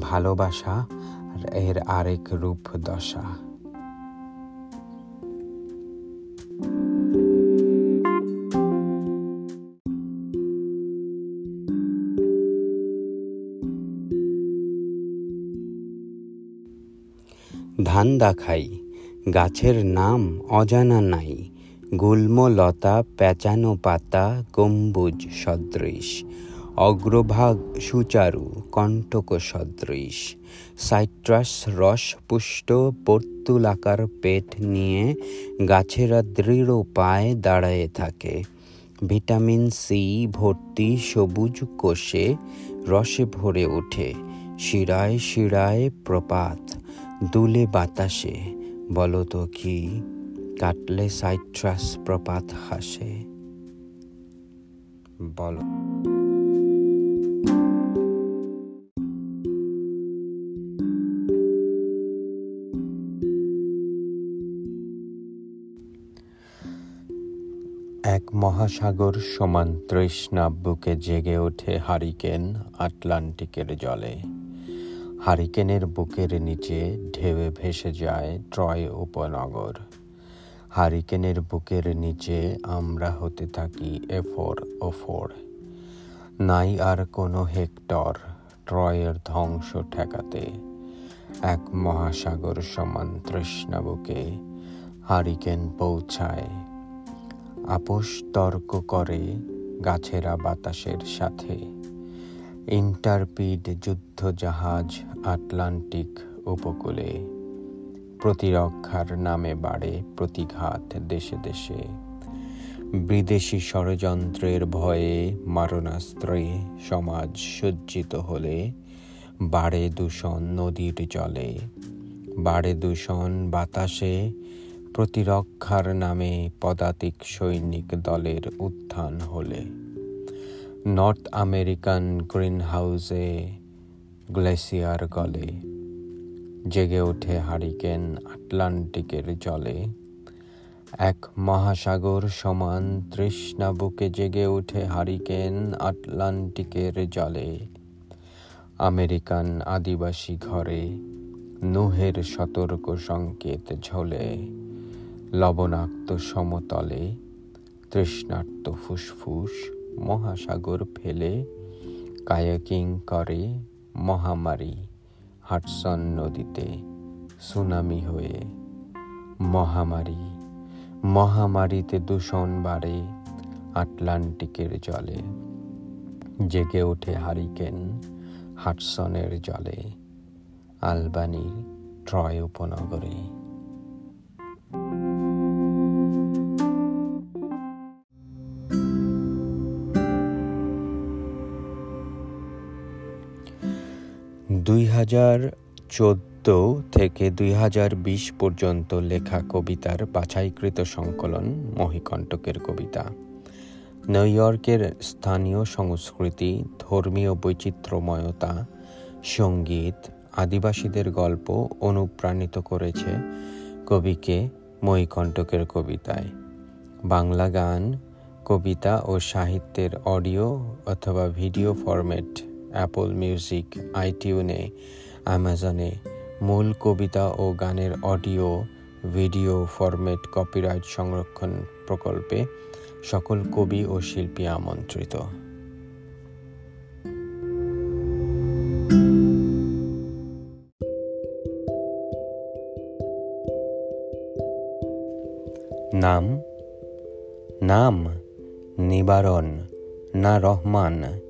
ভালোবাসা এর আরেক রূপ দশা ধান দাখাই, গাছের নাম অজানা নাই গুল্ম লতা পেঁচানো পাতা, গম্বুজ সদৃশ, অগ্রভাগ সুচারু কণ্টক সদৃশ সাইট্রাস রস পুষ্ট বর্তুলাকার পেট নিয়ে গাছেরা দৃঢ় পায়ে দাঁড়ায়ে থাকে। ভিটামিন সি ভর্তি সবুজ কোষে রসে ভরে ওঠে। শিরায় শিরায় প্রপাত, দুলে বাতাসে। বলো তো কি, কাটলে সাইট্রাস প্রপাত হাসে? বলো। এক মহাসাগর সমান তৃষ্ণা বুকে জেগে ওঠে হারিকেন আটলান্টিকের জলে। হারিকেনের বুকের নিচে ঢেউয়ে ভেসে যায় ট্রয় উপনগর। হারিকেনের বুকের নিচে আমরা হতে থাকি এফোর ওফোর নাই আর কোনো হেক্টর ট্রয়ের ধ্বংস ঠেকাতে। এক মহাসাগর সমান তৃষ্ণা বুকে হারিকেন পৌঁছায় আপোষ তর্ক করে গাছেরা বাতাসের সাথে। ইন্টারপিড যুদ্ধ জাহাজ আটলান্টিক উপকূলে। প্রতিরক্ষার নামে বাড়ে প্রতিঘাত দেশে দেশে। বিদেশি ষড়যন্ত্রের ভয়ে মারণাস্ত্রে সমাজ সজ্জিত হলে বাড়ে দূষণ নদীর জলে। বাড়ে দূষণ বাতাসে প্রতিরক্ষার নামে পদাতিক সৈনিক দলের উত্থান হলে। নর্থ আমেরিকান গ্রিন হাউসে গ্লেসিয়ার গলে, জেগে ওঠে হারিকেন আটলান্টিকের জলে। এক মহাসাগর সমান তৃষ্ণা বুকে জেগে ওঠে হারিকেন আটলান্টিকের জলে। আমেরিকান আদিবাসী ঘরে নুহের সতর্ক সংকেত ঝোলে। লবণাক্ত সমতলে তৃষ্ণার্ত ফুসফুস মহাসাগর ফেলে কায়াকিং করে মহামারী হাটসন নদীতে সুনামি হয়ে মহামারী। মহামারীতে দূষণ বাড়ে আটলান্টিকের জলে। জেগে ওঠে হারিকেন হাটসনের জলে। আলবানির ট্রয় উপনগরে। দুই হাজার চোদ্দ থেকে দুই হাজার বিশ পর্যন্ত লেখা কবিতার বাছাইকৃত সংকলন মহিকণ্টকের কবিতা। নিউ ইয়র্কের স্থানীয় সংস্কৃতি, ধর্মীয় বৈচিত্র্যময়তা, সংগীত, আদিবাসীদের গল্প অনুপ্রাণিত করেছে কবিকে মহিকণ্টকের কবিতায়। বাংলা গান, কবিতা ও সাহিত্যের অডিও অথবা ভিডিও ফরম্যাট অ্যাপল মিউজিক আইটিউনে অ্যামাজনে মূল কবিতা ও গানের অডিও, ভিডিও ফরম্যাট কপিরাইট সংরক্ষণ প্রকল্পে সকল কবি ও শিল্পী আমন্ত্রিত। নাম? নাম নিবারণ, না রহমান।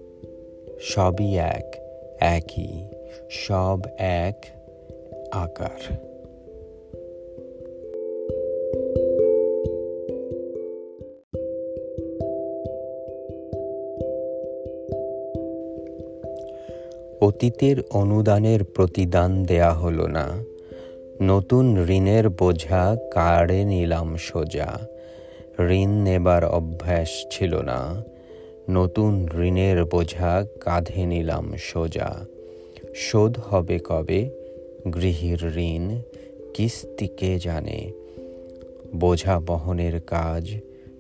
সবই এক, একই, সব এক আকার। অতীতের অনুদানের প্রতিদান দেয়া হলো না। নতুন ঋণের বোঝা কাড়ে নিলাম সোজা। ঋণ নেবার অভ্যাস ছিল না। নতুন ঋণের বোঝা কাঁধে নিলাম সোজা। শোধ হবে কবে? গৃহীর ঋণ কিস্তি কে জানে? বোঝা বহনের কাজ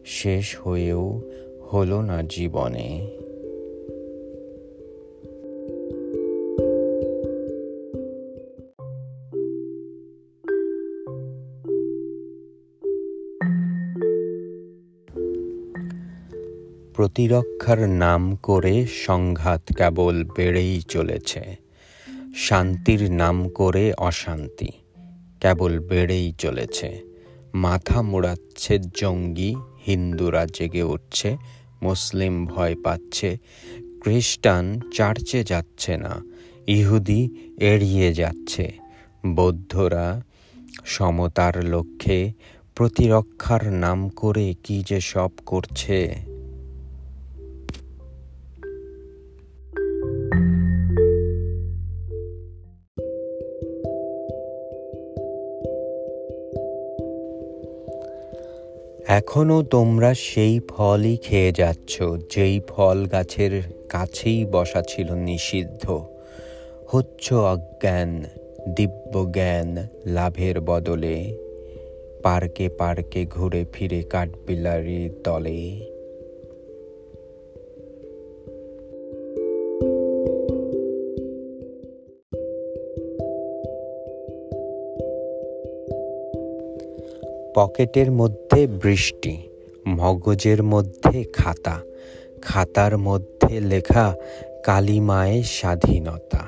শেষ হয়েও হলো না জীবনে। প্রতিরক্ষার নাম করে সংঘাত কেবল বেড়েই চলেছে। শান্তির নাম করে অশান্তি কেবল বেড়েই চলেছে। মাথা মোড়াচ্ছে জঙ্গি, হিন্দুরা জেগে উঠছে, মুসলিম ভয় পাচ্ছে, খ্রিস্টান চার্চে যাচ্ছে না, ইহুদি এড়িয়ে যাচ্ছে। বৌদ্ধরা সমতার লক্ষ্যে প্রতিরক্ষার নাম করে কি যে সব করছে? এখনও তোমরা সেই ফলই খেয়ে যাচ্ছ, যেই ফল গাছের কাছেই বসা ছিল নিষিদ্ধ। হচ্ছ অজ্ঞান, দিব্য জ্ঞান লাভের বদলে। পার্কে পার্কে ঘুরে ফিরে কাঠবিলারির দলে পকেটের মধ্যে বৃষ্টি, মগজের মধ্যে খাতা, খাতার মধ্যে লেখা কালিমায় স্বাধীনতা।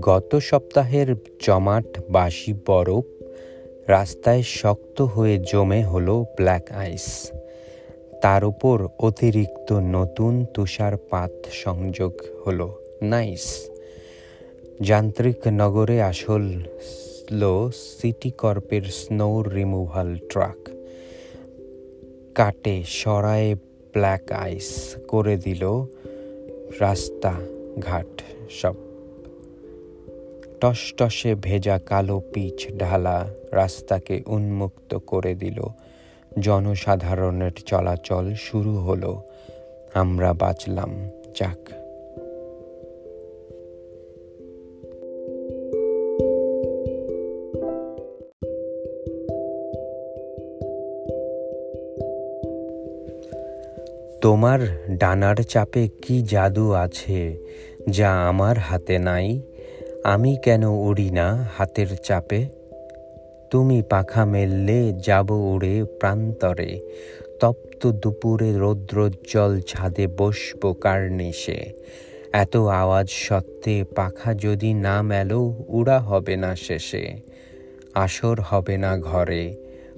গত সপ্তাহের জমাট বাসি বরফ রাস্তায় শক্ত হয়ে জমে হলো ব্ল্যাক আইস। তার উপর অতিরিক্ত নতুন তুষারপাত সংযোগ হলো। নাইস। যান্ত্রিক নগরে আসল সিটি কর্পের স্নো রিমুভাল ট্রাক কাটে সরায়ে ব্ল্যাক আইস করে দিল রাস্তা ঘাট সব। টসটসে ভেজা কালো পিচ ঢালা রাস্তাকে উন্মুক্ত করে দিল জনসাধারণের চলাচল শুরু হলো। আমরা বাঁচলাম, যাক। তোমার ডানার চাপে কি জাদু আছে যা আমার হাতে নাই? আমি কেন উড়ি না হাতের চাপে? তুমি পাখা মেললে যাব উড়ে প্রান্তরে। তপ্ত দুপুরে রৌদ্রোজ্জ্বল ছাদে বসব কার্নিশে। এত আওয়াজ সত্ত্বে পাখা যদি না মেলো, উড়া হবে না শেষে। আসর হবে না ঘরে,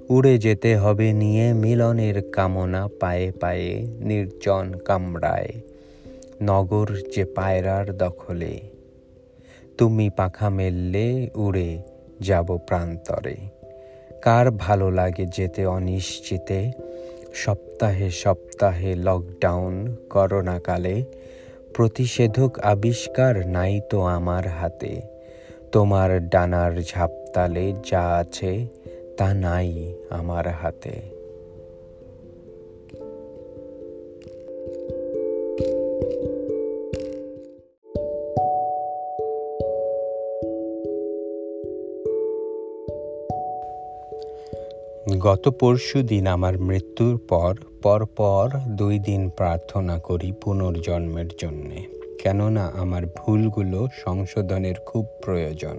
উড়ে যেতে হবে নিয়ে মিলনের কামনা পায়ে পায়ে নির্জন কামড়ায় নগর যে পায়রার দখলে, তুমি পাখা মেললে উড়ে যাব প্রান্তরে। কার ভালো লাগে যেতে অনিশ্চিতে? সপ্তাহে সপ্তাহে লকডাউন করোনাকালে। প্রতিষেধক আবিষ্কার নাই তো আমার হাতে। তোমার ডানার ঝাপতালে যা আছে তা নাই আমার হাতে। গত পরশু দিন আমার মৃত্যুর পর পর পর দুই দিন প্রার্থনা করি পুনর্জন্মের জন্যে। কেননা আমার ভুলগুলো সংশোধনের খুব প্রয়োজন।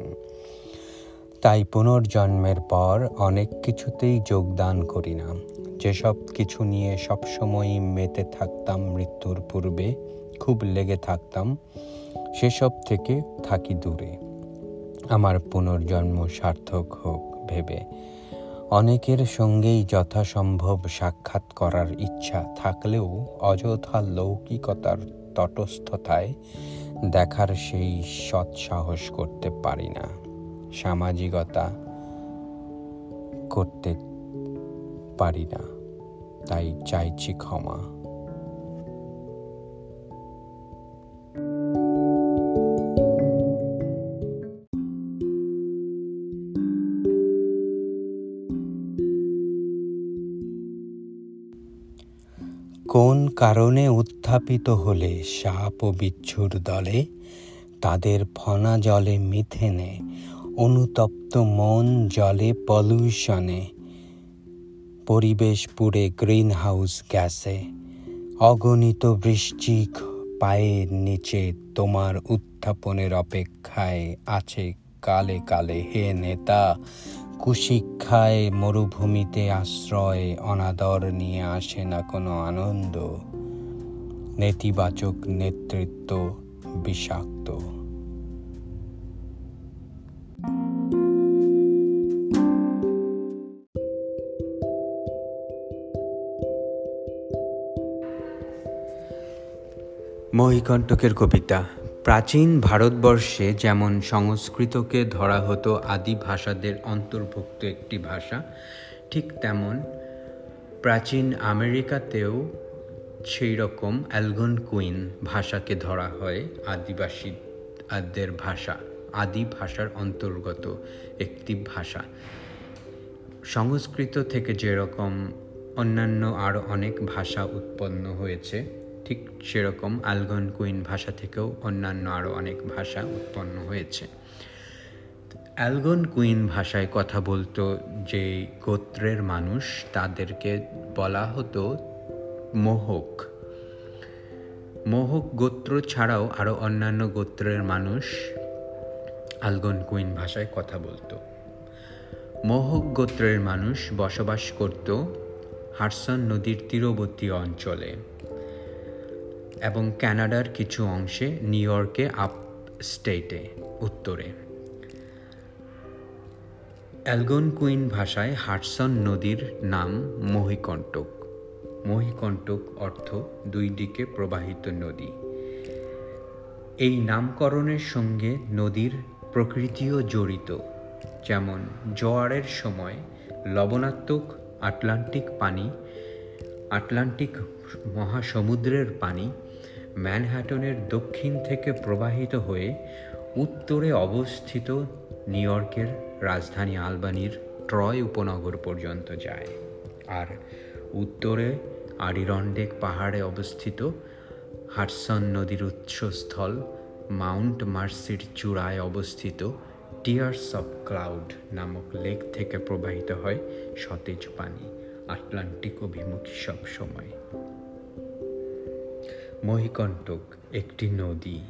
তাই পুনর্জন্মের পর অনেক কিছুতেই যোগদান করি না। যেসব কিছু নিয়ে সবসময়ই মেতে থাকতাম মৃত্যুর পূর্বে, খুব লেগে থাকতাম, সেসব থেকে থাকি দূরে। আমার পুনর্জন্ম সার্থক হোক ভেবে। অনেকের সঙ্গেই যথাসম্ভব সাক্ষাৎ করার ইচ্ছা থাকলেও অযথা লৌকিকতার তটস্থতায় দেখার সেই সৎসাহস করতে পারি না। সামাজিকতা করতে পারি না। তাই চাইছি ক্ষমা। কোন কারণে উত্থাপিত হলে সাপ ও বিচ্ছুর দলে? তাদের ফনা জলে মিথেনে, অনুতপ্ত মন জলে পলিউশনে। পরিবেশ পুড়ে গ্রিন হাউস গ্যাসে, অগণিত বৃশ্চিক পায়ের নিচে তোমার উত্থাপনের অপেক্ষায় আছে কালে কালে হে নেতা কুশিক্ষায় মরুভূমিতে আশ্রয় অনাদর নিয়ে আসে না কোনো আনন্দ। নেতিবাচক নেতৃত্ব বিষাক্ত। মহিকণ্টকের কবিতা প্রাচীন ভারতবর্ষে যেমন সংস্কৃতকে ধরা হতো আদি ভাষাদের অন্তর্ভুক্ত একটি ভাষা, ঠিক তেমন প্রাচীন আমেরিকাতেও সেই রকম অ্যালগন কুইন ভাষাকে ধরা হয় আদিবাসীদের ভাষা, আদি ভাষার অন্তর্গত একটি ভাষা। সংস্কৃত থেকে যেরকম অন্যান্য আরও অনেক ভাষা উৎপন্ন হয়েছে ঠিক সেরকম আলগন কুইন ভাষা থেকেও অন্যান্য আরও অনেক ভাষা উৎপন্ন হয়েছে। অ্যালগন কুইন ভাষায় কথা বলতো যে গোত্রের মানুষ, তাদেরকে বলা হতো মোহক। মোহক গোত্র ছাড়াও আরও অন্যান্য গোত্রের মানুষ আলগন কুইন ভাষায় কথা বলতো। মোহক গোত্রের মানুষ বসবাস করত হারসন নদীর তীরবর্তী অঞ্চলে। এবং ক্যানাডার কিছু অংশে, নিউ ইয়র্কে, আপ স্টেটে, উত্তরে। অ্যালগনকুইন ভাষায় হাডসন নদীর নাম মহিকণ্টক। মহিকণ্টক অর্থ দুই দিকে প্রবাহিত নদী। এই নামকরণের সঙ্গে নদীর প্রকৃতিও জড়িত, যেমন জোয়ারের সময় লবণাত্মক আটলান্টিক পানি, আটলান্টিক মহাসমুদ্রের পানি ম্যানহ্যাটনের দক্ষিণ থেকে প্রবাহিত হয়ে উত্তরে অবস্থিত নিউ ইয়র্কের রাজধানী আলবানির ট্রয় উপনগর পর্যন্ত যায়। আর উত্তরে আডিরন্ডেক পাহাড়ে অবস্থিত হাডসন নদীর উৎসস্থল মাউন্ট মার্সির চূড়ায় অবস্থিত টিয়ার্স অফ ক্লাউড নামক লেক থেকে প্রবাহিত হয় সতেজ পানি, আটলান্টিক অভিমুখী সব সময় মহিকণ্টক একটি নদী।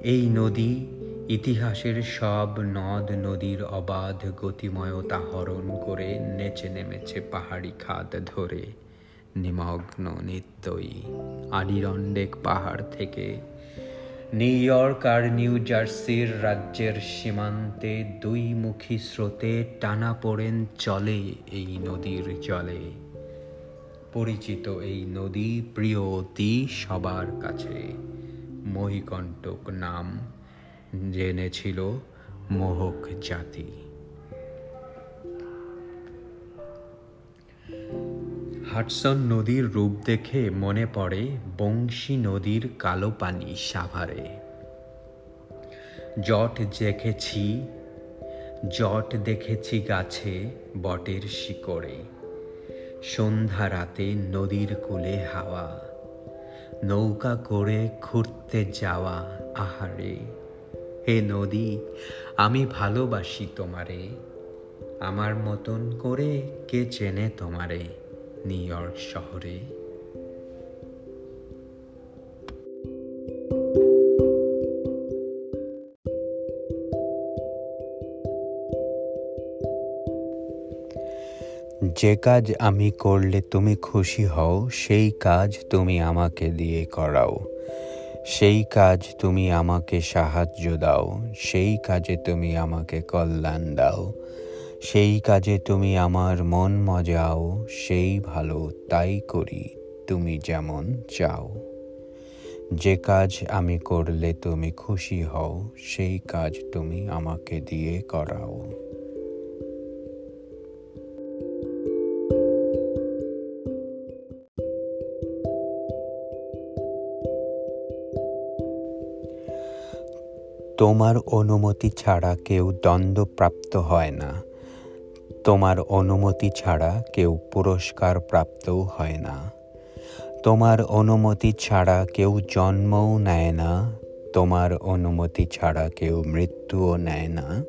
এই নদী ইতিহাসের সব নদ নদীর অবাধ গতিময়তা হরণ করে নেচে নেমেছে পাহাড়ি খাদ ধরে। নিমগ্ন নিত্যই আডিরন্ডেক পাহাড় থেকে। নিউ ইয়র্ক আর নিউ জার্সির রাজ্যের সীমান্তে দুই মুখী স্রোতে টানা পড়েন চলে এই নদীর জলে। পরিচিত এই নদী প্রিয় অতি সবার কাছে। মহিকণ্টক নাম জেনেছিল মোহক জাতি। হাডসন নদীর রূপ দেখে মনে পড়ে বংশী নদীর কালো পানি সাভারে। জট দেখেছি জট দেখেছি গাছে বটের শিকড়ে। সন্ধ্যা রাতে নদীর কূলে হাওয়া, নৌকা করে ঘুরতে যাওয়া আহারে। হে নদী, আমি ভালোবাসি তোমারে, আমার মতন করে কে চেনে তোমারে নিউ ইয়র্ক শহরে? যে কাজ আমি করলে তুমি খুশি হও, সেই কাজ তুমি আমাকে দিয়ে করাও। সেই কাজ তুমি আমাকে সাহায্য দাও, সেই কাজে তুমি আমাকে কল্যাণ দাও। সেই কাজে তুমি আমার মন মজাও, সেই ভালো তাই করি, তুমি যেমন চাও। যে কাজ আমি করলে তুমি খুশি হও, সেই কাজ তুমি আমাকে দিয়ে করাও। তোমার অনুমতি ছাড়া কেউ দণ্ডপ্রাপ্ত হয় না। তোমার অনুমতি ছাড়া কেউ পুরস্কার প্রাপ্তও হয় না। তোমার অনুমতি ছাড়া কেউ জন্মও নেয় না। তোমার অনুমতি ছাড়া কেউ মৃত্যুও নেয় না।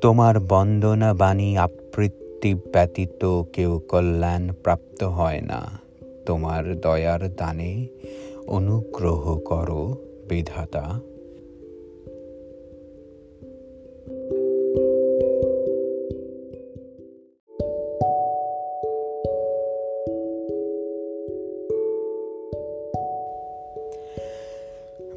তোমার বন্দনা বাণী আবৃত্তি ব্যতীত কেউ কল্যাণ প্রাপ্ত হয় না। তোমার দয়ার দানে অনুগ্রহ করো, বিধাতা।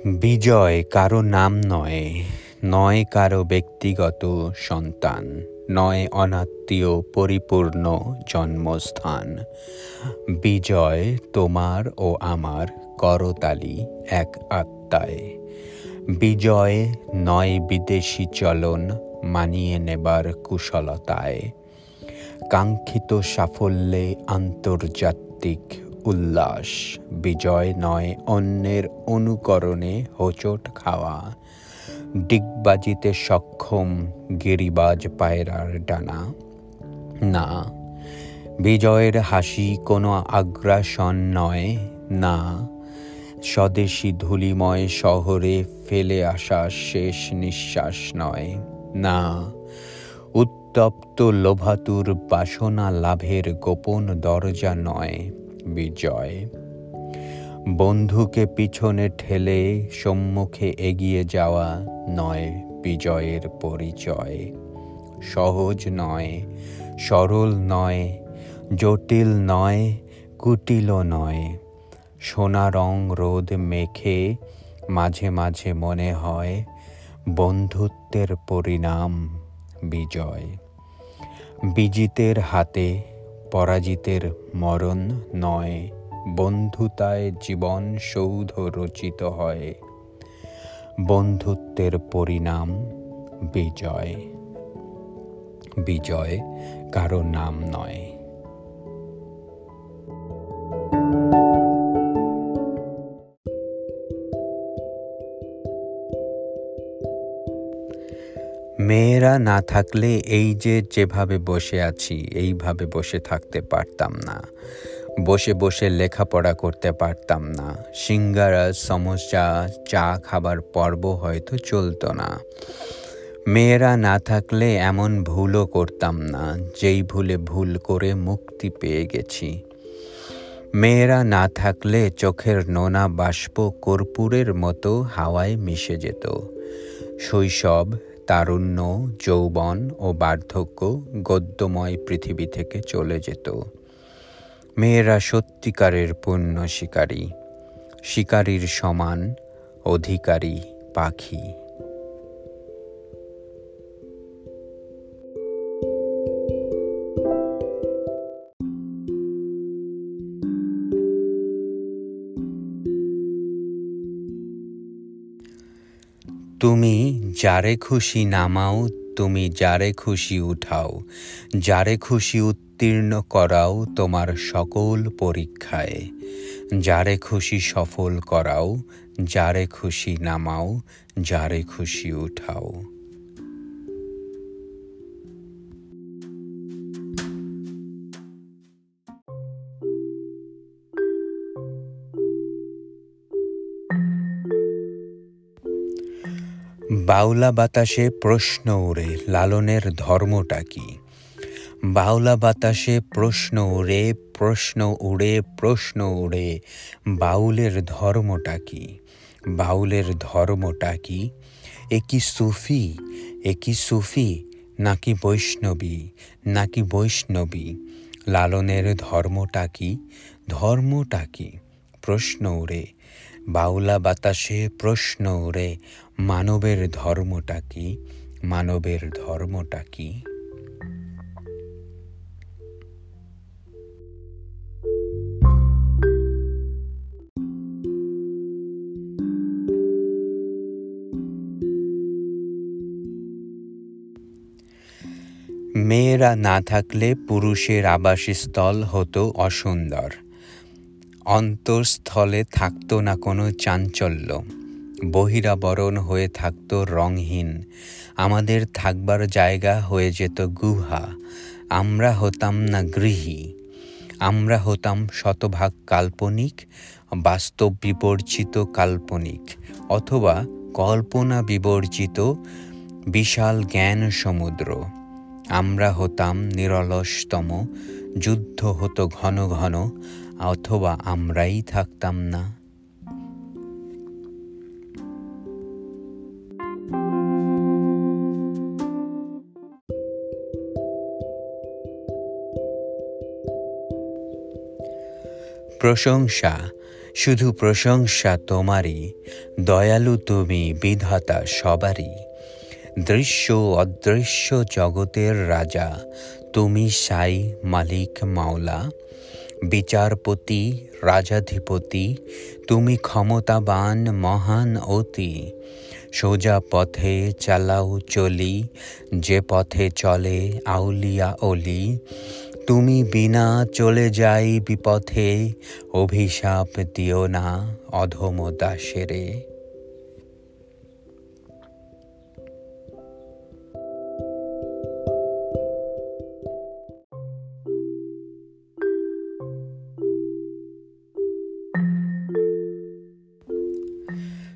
বিজয় কারও নাম নয় নয় কারও ব্যক্তিগত সন্তান, নয় অনাত্মীয় পরিপূর্ণ জন্মস্থান। বিজয় তোমার ও আমার করতালি এক আত্মায়। বিজয় নয় বিদেশি চলন মানিয়ে নেবার কুশলতায়। কাঙ্ক্ষিত সাফল্যে আন্তর্জাতিক উল্লাস, বিজয় নয় অন্যের অনুকরণে হোঁচট খাওয়া। ডিগবাজিতে সক্ষম গিরিবাজ পায়রার ডানা। না, বিজয়ের হাসি কোনো আগ্রাসন নয়। না, স্বদেশী ধুলিময় শহরে ফেলে আসা শেষ নিঃশ্বাস নয়। না, উত্তপ্ত লোভাতুর বাসনা লাভের গোপন দরজা নয়। বিজয়। বন্ধুকে পিছনে ঠেলে সম্মুখে এগিয়ে যাওয়া নয় বিজয়ের পরিচয়। সহজ নয়, সরল নয়, জটিল নয়, কুটিল নয়। সোনা রং রোদ মেখে মাঝে মাঝে মনে হয় বন্ধুত্বের পরিণাম বিজয়। বিজিতের হাতে পরাজিতের মরণ নয়, বন্ধুতায় জীবন সৌধ রচিত হয়। বন্ধুত্বের পরিণাম বিজয়। বিজয় কারও নাম নয়। মেয়েরা না থাকলে এই যে যেভাবে বসে আছি, এইভাবে বসে থাকতে পারতাম না। বসে বসে লেখাপড়া করতে পারতাম না। সিঙ্গারা সমস্যা চা খাবার পর্ব হয়তো চলতো না। মেয়েরা না থাকলে এমন ভুলও করতাম না, যেই ভুলে ভুল করে মুক্তি পেয়ে গেছি। মেয়েরা না থাকলে চোখের নোনা বাষ্প কর্পূরের মতো হাওয়ায় মিশে যেত। শৈশব তারুণ্য, যৌবন ও বার্ধক্য গদ্যময় পৃথিবী থেকে চলে যেত। মেয়েরা সত্যিকারের পুণ্য শিকারী। শিকারীর সমান অধিকারী পাখি। তুমি যারে খুশি নামাও, তুমি যারে খুশি উঠাও। যারে খুশি উত্তীর্ণ করাও তোমার সকল পরীক্ষায়। যারে খুশি সফল করাও, যারে খুশি নামাও, যারে খুশি উঠাও। বাউলা বাতাসে প্রশ্ন উড়ে লালনের ধর্মটা কি? বাউলা বাতাসে প্রশ্ন উড়ে প্রশ্ন উড়ে প্রশ্ন উড়ে, বাউলের ধর্মটা কি? বাউলের ধর্মটা কি? এ কি সুফি? এ কি সুফি? নাকি বৈষ্ণবী? নাকি বৈষ্ণবী? লালনের ধর্মটা কি? ধর্মটা কি? প্রশ্ন উড়ে, বাউলা বাতাসে প্রশ্ন উড়ে মানবের ধর্মটা কি? মানবের ধর্মটা কি? মেয়েরা না থাকলে পুরুষের আবাসস্থল হতো অসুন্দর। অন্তঃস্থলে থাকতো না কোনো চাঞ্চল্য। বহিরাবরণ হয়ে থাকতো রংহীন আমাদের থাকবার জায়গা হয়ে যেত গুহা। আমরা হতাম না গৃহী। আমরা হতাম শতভাগ কাল্পনিক, বাস্তব বিবর্জিত কাল্পনিক, অথবা কল্পনা বিবর্জিত বিশাল জ্ঞান সমুদ্র। আমরা হতাম নিরলসতম, যুদ্ধ হতো ঘন ঘন, অথবা আমরাই থাকতাম না। প্রশংসা, শুধু প্রশংসা তোমারই, দয়ালু তুমি বিধাতা সবারই। দৃশ্য অদৃশ্য জগতের রাজা, তুমি সাই মালিক মাওলা। বিচারপতি, রাজাধিপতি, তুমি ক্ষমতাবান মহান অতি। সোজা পথে চালাও চলি, যে পথে চলে আউলিয়া অলি। তুমি বিনা চলে যাই বিপথে, অভিশাপ দিও না অধম দাসেরে।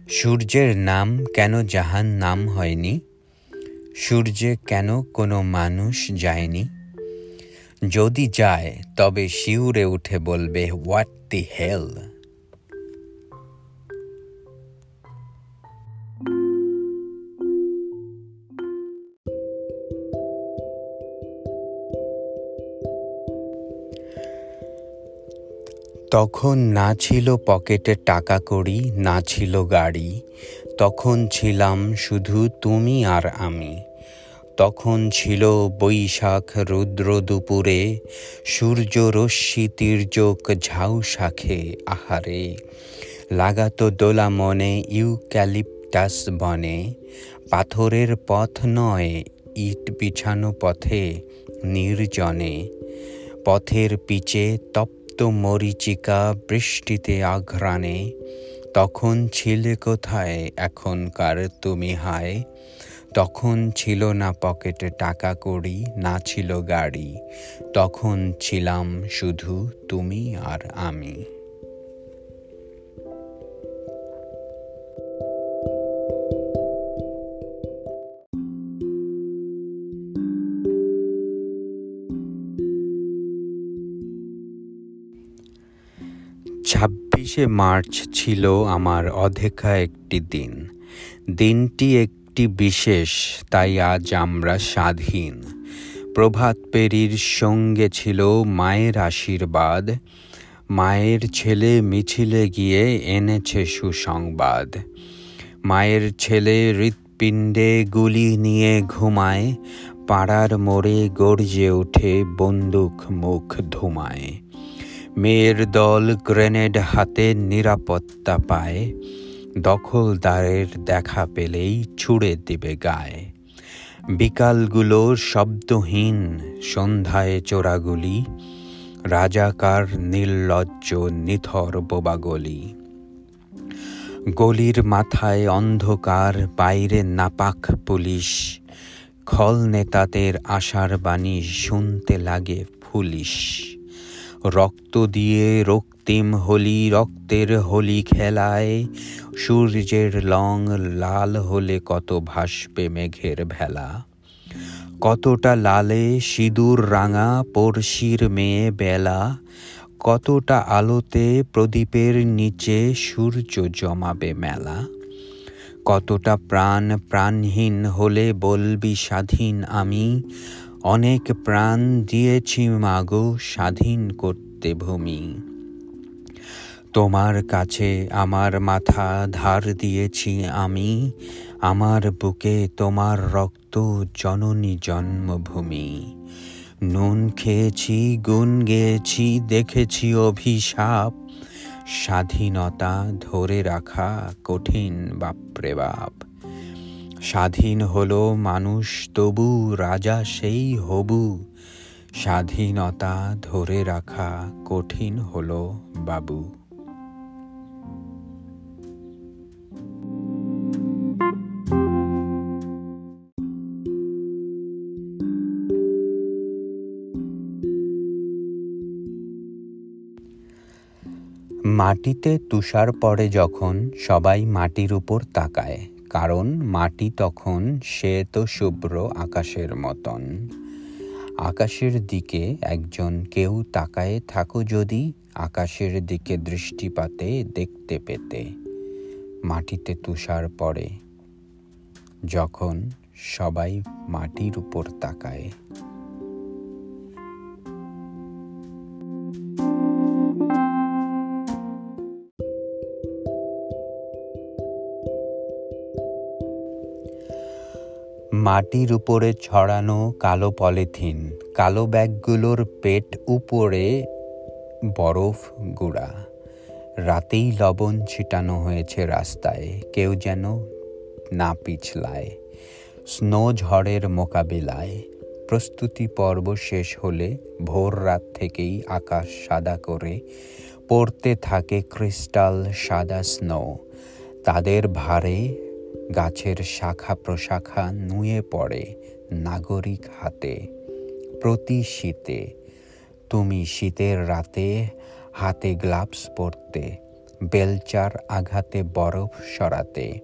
সূর্যের নাম কেন জাহান নাম হয়নি? সূর্যে কেন কোনো মানুষ যায়নি? যদি যায়, তবে শিউরে উঠে বলবে হোয়াট দি হেল তখন না ছিল পকেটে টাকা কড়ি, না ছিল গাড়ি, তখন ছিলাম শুধু তুমি আর আমি। তখন ছিল বৈশাখ রুদ্র দুপুরে, সূর্য রশ্মি তীর্যক ঝাউ শাখে আহারে। লাগাতো দোলা মনে ইউক্যালিপটাস বনে, পাথরের পথ নয় ইট বিছানো পথে নির্জনে। পথের পিচে তপ্ত মরিচিকা বৃষ্টিতে আঘ্রাণে, তখন ছিলে কোথায় এখনকার তুমি হায়? তখন ছিল না পকেটে টাকা কড়ি, না ছিল গাড়ি। তখন ছিলাম শুধু তুমি আর আমি। ছাব্বিশে মার্চ ছিল আমার অধেকা একটি দিন। দিনটি একটি বিশেষ, তাই আজ আমরা স্বাধীন। প্রভাত পেরির সঙ্গে ছিল মায়ের আশীর্বাদ। মায়ের ছেলে মিছিলে গিয়ে এনেছে সুসংবাদ। মায়ের ছেলে হৃৎপিণ্ডে গুলি নিয়ে ঘুমায়। পাড়ার মোড়ে গর্জে ওঠে বন্দুক মুখ ধুমায়। মেয়ের দল গ্রেনেড হাতে নিরাপত্তা পায়। দখলদারের দেখা পেলেই ছুড়ে দিবে গায়ে। বিকালগুলো শব্দহীন, সন্ধ্যায় চোরাগুলি, রাজাকার নির্লজ্জ, নিথর বোবাগলি গলির মাথায় অন্ধকার, বাইরে নাপাক পুলিশ। খল নেতাদের আশার বাণী শুনতে লাগে ফুলিশ রক্ত দিয়ে রক্তিম হোলি, রক্তের হোলি খেলায়। সূর্যের লং লাল হলে কত ভাসবে মেঘের ভেলা। কতটা লালে সিঁদুর রাঙা পড়শির মেয়ে বেলা। কতটা আলোতে প্রদীপের নিচে সূর্য জমাবে মেলা। কতটা প্রাণ প্রাণহীন হলে বলবি স্বাধীন আমি। অনেক প্রাণ দিয়েছি মাগো স্বাধীন করতে ভূমি। তোমার কাছে আমার মাথা ধার দিয়েছি আমি, আমার বুকে তোমার রক্ত জননী জন্মভূমি। নুন খেয়েছি, গুণ গেয়েছি, দেখেছি অভিশাপ, স্বাধীনতা ধরে রাখা কঠিন বাপরে বাপ। স্বাধীন হলো মানুষ, তবু রাজা সেই হবু। স্বাধীনতা ধরে রাখা কঠিন হলো বাবু। মাটিতে তুষার পড়ে যখন সবাই মাটির উপর তাকায় কারণ মাটি তখন শ্বেত শুভ্র আকাশের মতন। আকাশের দিকে একজন কেউ তাকায়ে থাকো যদি আকাশের দিকে দৃষ্টিপাতে দেখতে পেতে। মাটিতে তুষার পড়ে। যখন সবাই মাটির উপর তাকায়। মাটির উপরে ছড়ানো কালো পলিথিন, কালো ব্যাগগুলোর পেট উপরে বরফ গুঁড়া। রাতেই লবণ ছিটানো হয়েছে রাস্তায়, কেউ যেন না পিছলায়। স্নো ঝড়ের মোকাবিলায়, প্রস্তুতি পর্ব শেষ হলে ভোর রাত থেকেই আকাশ সাদা করে পড়তে থাকে ক্রিস্টাল সাদা স্নো। তাদের ভারে গাছের শাখা প্রশাখা নুয়ে পড়ে নাগরিক হাতে প্রতি শীতে। তুমি শীতের রাতে হাতে গ্লাভস পরতে, বেলচার আঘাতে বরফ সরাতে।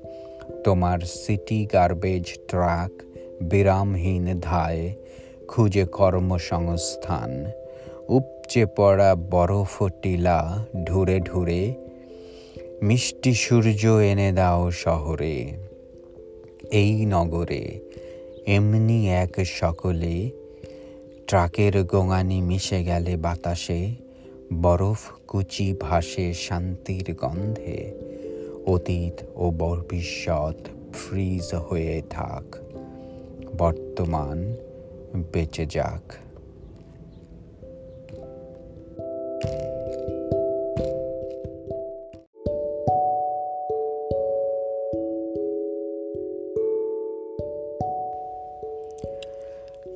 তোমার সিটি গার্বেজ ট্রাক বিরামহীন ধায় খুঁজে কর্মসংস্থান। উপচে পড়া বরফ টিলা ঢুরে ঢুরে মিষ্টি সূর্য এনে দাও শহরে। এই নগরে এমনি এক সকলে ট্রাকের গোঙানি মিশে গেলে বাতাসে, বরফ কুচি ভাসে শান্তির গন্ধে, অতীত ও ভবিষ্যৎ ফ্রিজ হয়ে থাক, বর্তমান বেঁচে যাক।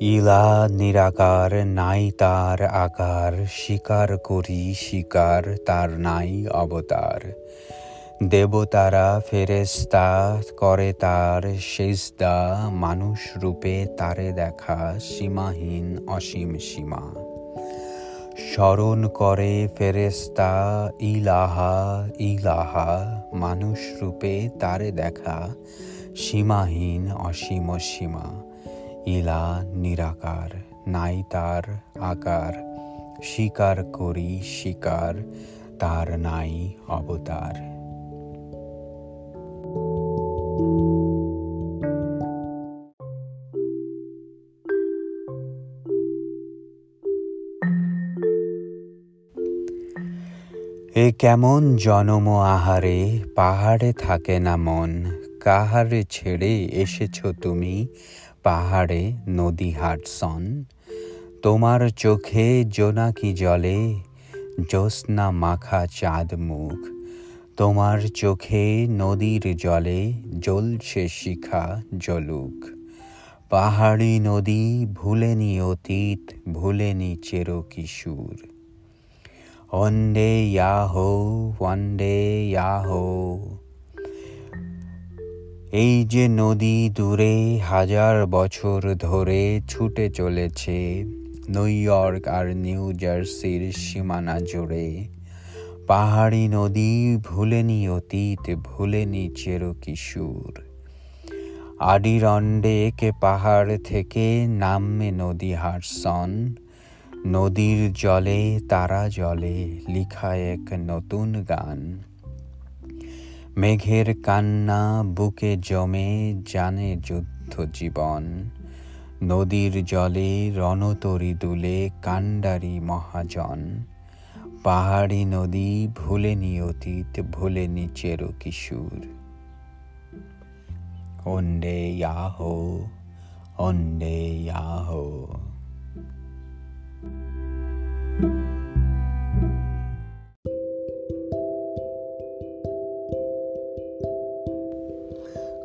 ইলা নিরাকার, নাই তার আকার স্বীকার করি স্বীকার তার নাই অবতার। দেবতারা ফেরেস্তা করে তার শেষদা মানুষ রূপে তারে দেখা সীমাহীন অসীম সীমা। স্মরণ করে ফেরেস্তা ইলাহা ইলাহা, মানুষ রূপে তারে দেখা সীমাহীন অসীম সীমা। ইলা নিরাকার, নাই তার আকার। স্বীকার করি স্বীকার তার নাই অবতার। এ কেমন জনম আহারে, পাহাড়ে থাকে না মন। কাহারে ছেড়ে এসেছ তুমি? পাহাড়ে নদী হাটসন তোমার চোখে জোনাকি জলে, জ্যোৎস্না মাখা চাঁদ মুখ। তোমার চোখে নদীর জলে, জ্বলছে শিখা জলুক। পাহাড়ি নদী, ভুলেনি অতীত, ভুলেনি চের কিশোর ওয়ান্ডে ইয়াহো ওয়ান্ডে ইয়াহো এই যে নদী দূরে হাজার বছর ধরে ছুটে চলেছে, নিউ ইয়র্ক আর নিউ জার্সির সীমানা জুড়ে। পাহাড়ি নদী ভুলেনি অতীত, ভুলেনি চের কিশোর আডিরন্ডে একে পাহাড় থেকে নামে নদী হারসন। নদীর জলে তারা জলে, লিখা এক নতুন গান। মেঘের কান্না বুকে জমে জানে যুদ্ধ জীবন নদীর জলে রণতরি দুলে কাণ্ডারি মহাজন। পাহাড়ি নদী ভুলেনি অতীত ভুলেনি চের কিশোর। অন্ডে ইয়াহো অন্ডে ইয়াহো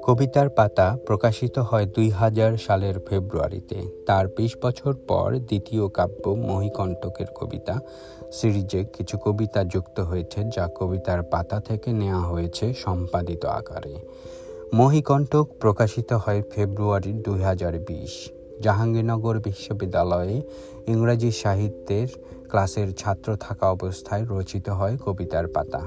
কবিতার পাতা প্রকাশিত হয় দুই হাজার সালের ফেব্রুয়ারিতে। তার বিশ বছর পর দ্বিতীয় কাব্য মহিকণ্টকের কবিতা সিরিজে কিছু কবিতা যুক্ত হয়েছে, যা কবিতার পাতা থেকে নেওয়া হয়েছে সম্পাদিত আকারে। মহিকণ্টক প্রকাশিত হয় ফেব্রুয়ারি দুই হাজার বিশ। জাহাঙ্গীরনগর বিশ্ববিদ্যালয়ে ইংরাজি সাহিত্যের ক্লাসের ছাত্র থাকা অবস্থায় রচিত হয় কবিতার পাতা।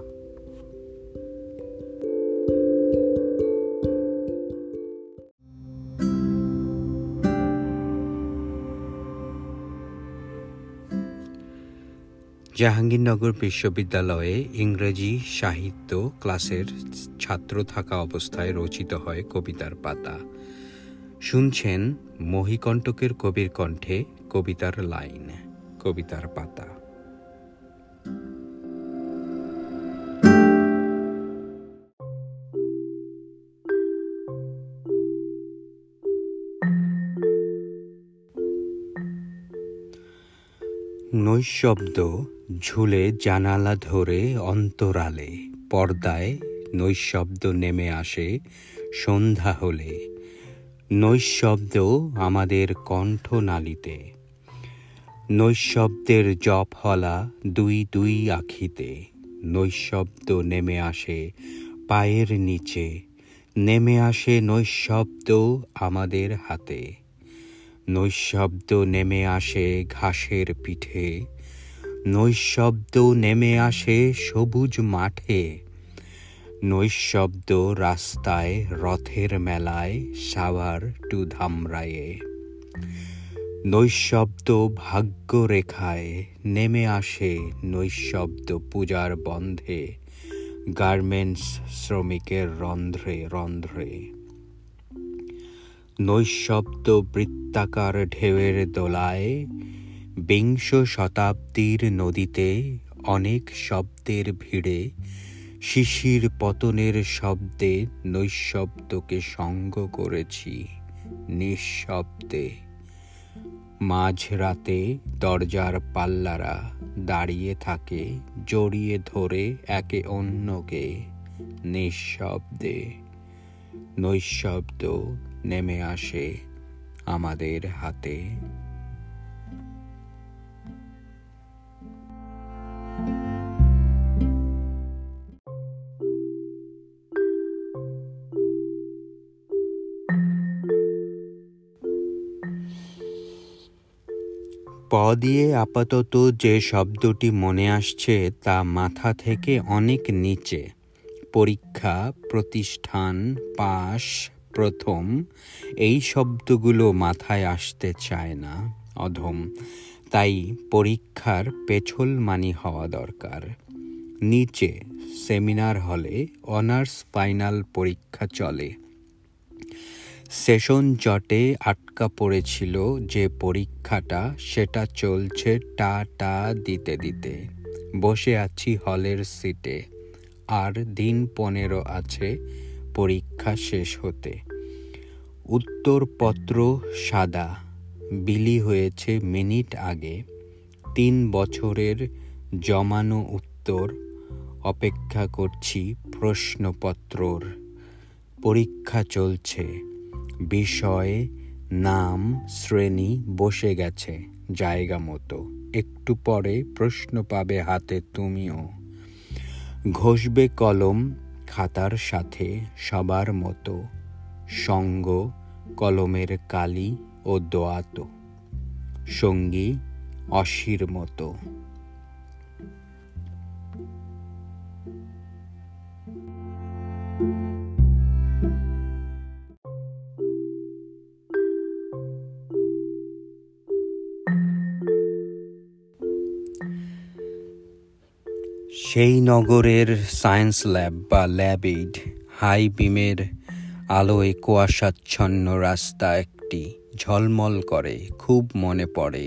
জাহাঙ্গীরনগর বিশ্ববিদ্যালয়ে ইংরেজি সাহিত্য ক্লাসের ছাত্র থাকা অবস্থায় রচিত হয় কবিতার পাতা। শুনছেন মহিকণ্টকের কবির কণ্ঠে কবিতার লাইন, কবিতার পাতা। নৈশব্দ ঝুলে জানালা ধরে অন্তরালে। পর্দায় নৈশব্দ নেমে আসে সন্ধ্যা হলে। নৈশব্দ আমাদের কণ্ঠনালীতে। নৈশব্দের জপ হলা দুই দুই আখিতে। নৈশব্দ নেমে আসে পায়ের নিচে। নেমে আসে নৈশব্দ আমাদের হাতে। নৈশব্দ নেমে আসে ঘাসের পিঠে। নৈশব্দ নেমে আসে সবুজ মাঠে। নৈশব্দ রাস্তায় রথের মেলায় সাভার টু ধামরায়ে নৈশব্দ ভাগ্য রেখায় নেমে আসে নৈশব্দ পূজার বন্ধে। গার্মেন্টস শ্রমিকের রন্ধ্রে রন্ধ্রে। নৈশব্দ বৃত্তাকার ঢেউয়ের দোলায় বিংশ শতাব্দীর নদীতে অনেক শব্দের ভিড়ে শিশির পতনের শব্দে নৈশব্দকে সঙ্গ করেছি নিঃশব্দে। মাঝরাতে দরজার পাল্লারা দাঁড়িয়ে থাকে জড়িয়ে ধরে একে অন্যকে নিঃশব্দে। নৈশব্দ নেমে আসে আমাদের হাতে। প দিয়ে আপাতত যে শব্দটি মনে আসছে তা মাথা থেকে অনেক নিচে। পরীক্ষা, প্রতিষ্ঠান, পাশ প্রথম, এই শব্দগুলো মাথায় আসতে চায় না। অধম, তাই পরীক্ষার পেছল মানি হওয়া দরকার। নিচে, সেমিনার হলে অনার্স ফাইনাল পরীক্ষা চলে। সেশন জটে আটকা পড়েছিল যে পরীক্ষাটা, সেটা চলছে টা টা দিতে দিতে। বসে আছি হলের সিটে। আর দিন পনেরো আছে পরীক্ষা শেষ হতে। উত্তরপত্র সাদা, বিলি হয়েছে মিনিট আগে, তিন বছরের জমানো উত্তর, অপেক্ষা করছি প্রশ্নপত্রর। পরীক্ষা চলছে, বিষয় নাম, শ্রেণি বসে গেছে, জায়গা মতো। একটু পরে প্রশ্ন পাবে হাতে তুমিও। ঘষবে কলম খাতার সাথে সবার মতো সঙ্গ কলমের কালি ও দোয়াত। সঙ্গী অশির মতো। সেই নগরের সায়েন্স ল্যাব বা ল্যাব এইড হাই বিমের আলোয় কুয়াশাচ্ছন্ন রাস্তা একটি ঝলমল করে, খুব মনে পড়ে,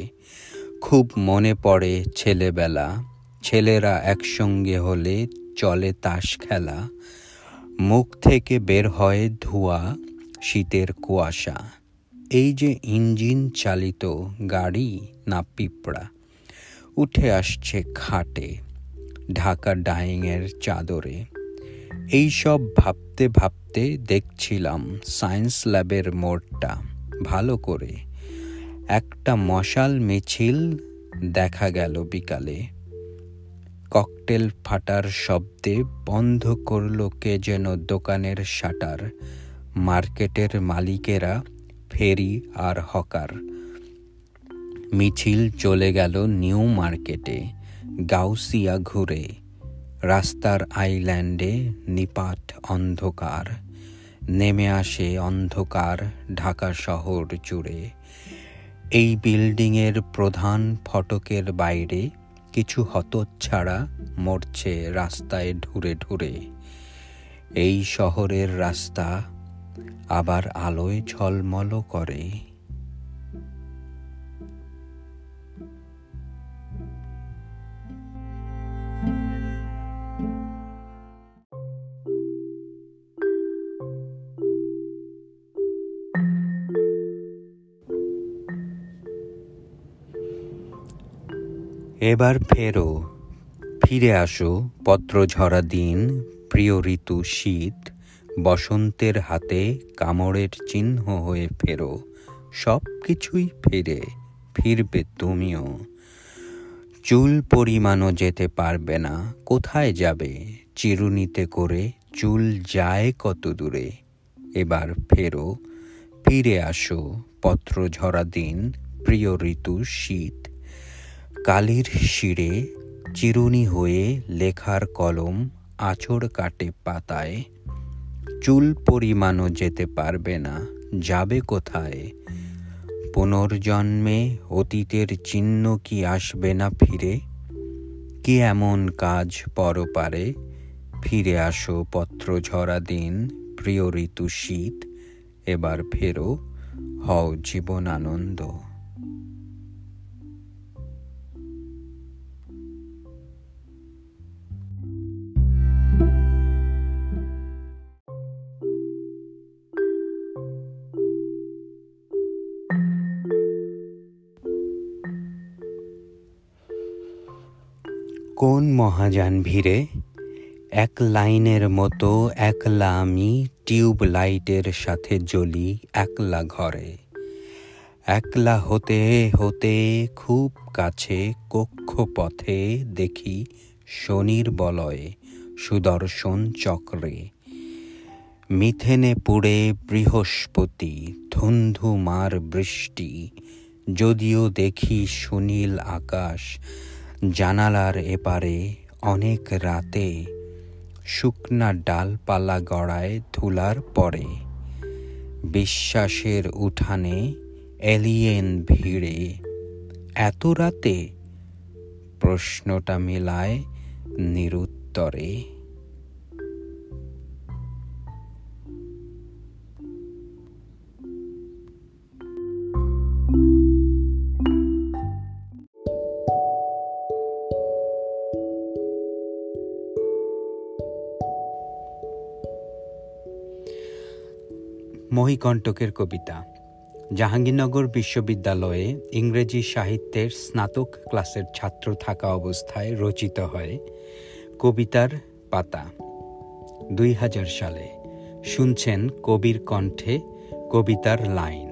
খুব মনে পড়ে ছেলেবেলা। ছেলেরা একসঙ্গে হলে চলে তাস খেলা। মুখ থেকে বের হয় ধোঁয়া, শীতের কুয়াশা। এই যে ইঞ্জিন চালিত গাড়ি না পিঁপড়া, উঠে আসছে খাটে। ঢাকা ডাইংয়ের চাদরে। এই সব ভাবতে ভাবতে দেখছিলাম সায়েন্স ল্যাবের মোড়টা। ভালো করে একটা মশাল মিছিল দেখা গেল বিকালে। ককটেল ফাটার শব্দে বন্ধ করল কে যেন দোকানের শাটার। মার্কেটের মালিকেরা, ফেরি আর হকার। মিছিল চলে গেল নিউ মার্কেটে। গাউসিয়া ঘুরে, রাস্তার আইল্যান্ডে নিপাট অন্ধকার, নেমে আসে অন্ধকার ঢাকা শহর জুড়ে। এই বিল্ডিংয়ের প্রধান ফটকের বাইরে কিছু হতচ্ছাড়া মরছে রাস্তায় ঢুরে ঢুরে। এই শহরের রাস্তা আবার আলোয় ঝলমল করে। এবার ফেরো, ফিরে আসো পত্র ঝরা দিন, প্রিয় ঋতু শীত, বসন্তের হাতে কামড়ের চিহ্ন হয়ে ফেরো সব কিছুই ফিরে, ফিরবে তুমিও। চুল পরিমাণও যেতে পারবে না, কোথায় যাবে? চিরুনিতে করে চুল যায় কত দূরে? এবার ফেরো, ফিরে আসো পত্র ঝরা দিন, প্রিয় ঋতু শীত। কালির শিরে চিরুনি হয়ে লেখার কলম আছড় কাটে পাতায়। চুল পরিমাণও যেতে পারবে না, যাবে কোথায়? পুনর্জন্মে অতীতের চিহ্ন কি আসবে না ফিরে? কি এমন কাজ পরপারে? ফিরে আসো পত্র ঝরা দিন, প্রিয় ঋতু শীত, এবার ফেরো, হও জীবন আনন্দ কোন মহাযান ভিড়ে? এক লাইনের মতো একলা আমি টিউব লাইটের সাথে জ্বলি একলা ঘরে। একলা হতে হতে খুব কাছে কক্ষপথে দেখি শনির বলয়ে সুদর্শন চক্রে। মিথেনে পুড়ে বৃহস্পতি, ধুন্ধুমার বৃষ্টি, যদিও দেখি সুনীল আকাশ জানালার এপারে অনেক রাতে শুকনা ডালপালা গড়ায় ধুলার পরে বিশ্বাসের উঠানে এলিয়েন ভিড়ে এত রাতে প্রশ্নটা মেলায় নিরুত্তরে। মহিকণ্টকের কবিতা। জাহাঙ্গীরনগর বিশ্ববিদ্যালয়ে ইংরেজি সাহিত্যের স্নাতক ক্লাসের ছাত্র থাকা অবস্থায় রচিত হয় কবিতার পাতা। দুই হাজার সালে শুনছেন কবির কণ্ঠে কবিতার লাইন।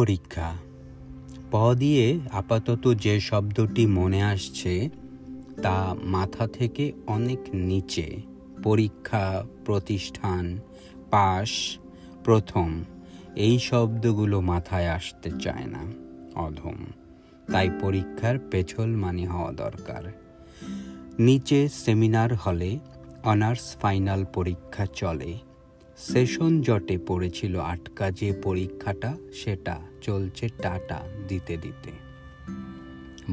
পরীক্ষা। প দিয়ে আপাতত যে শব্দটি মনে আসছে, তা মাথা থেকে অনেক নিচে। পরীক্ষা, প্রতিষ্ঠান, পাশ, প্রথম, এই শব্দগুলো মাথায় আসতে চায় না, অধম। তাই পরীক্ষার পেছল মানে হওয়া দরকার। নিচে সেমিনার হলে, অনার্স ফাইনাল পরীক্ষা চলে। সেশন জটে পড়েছিল আটকা যে পরীক্ষাটা, সেটা চলছে টাটা দিতে দিতে।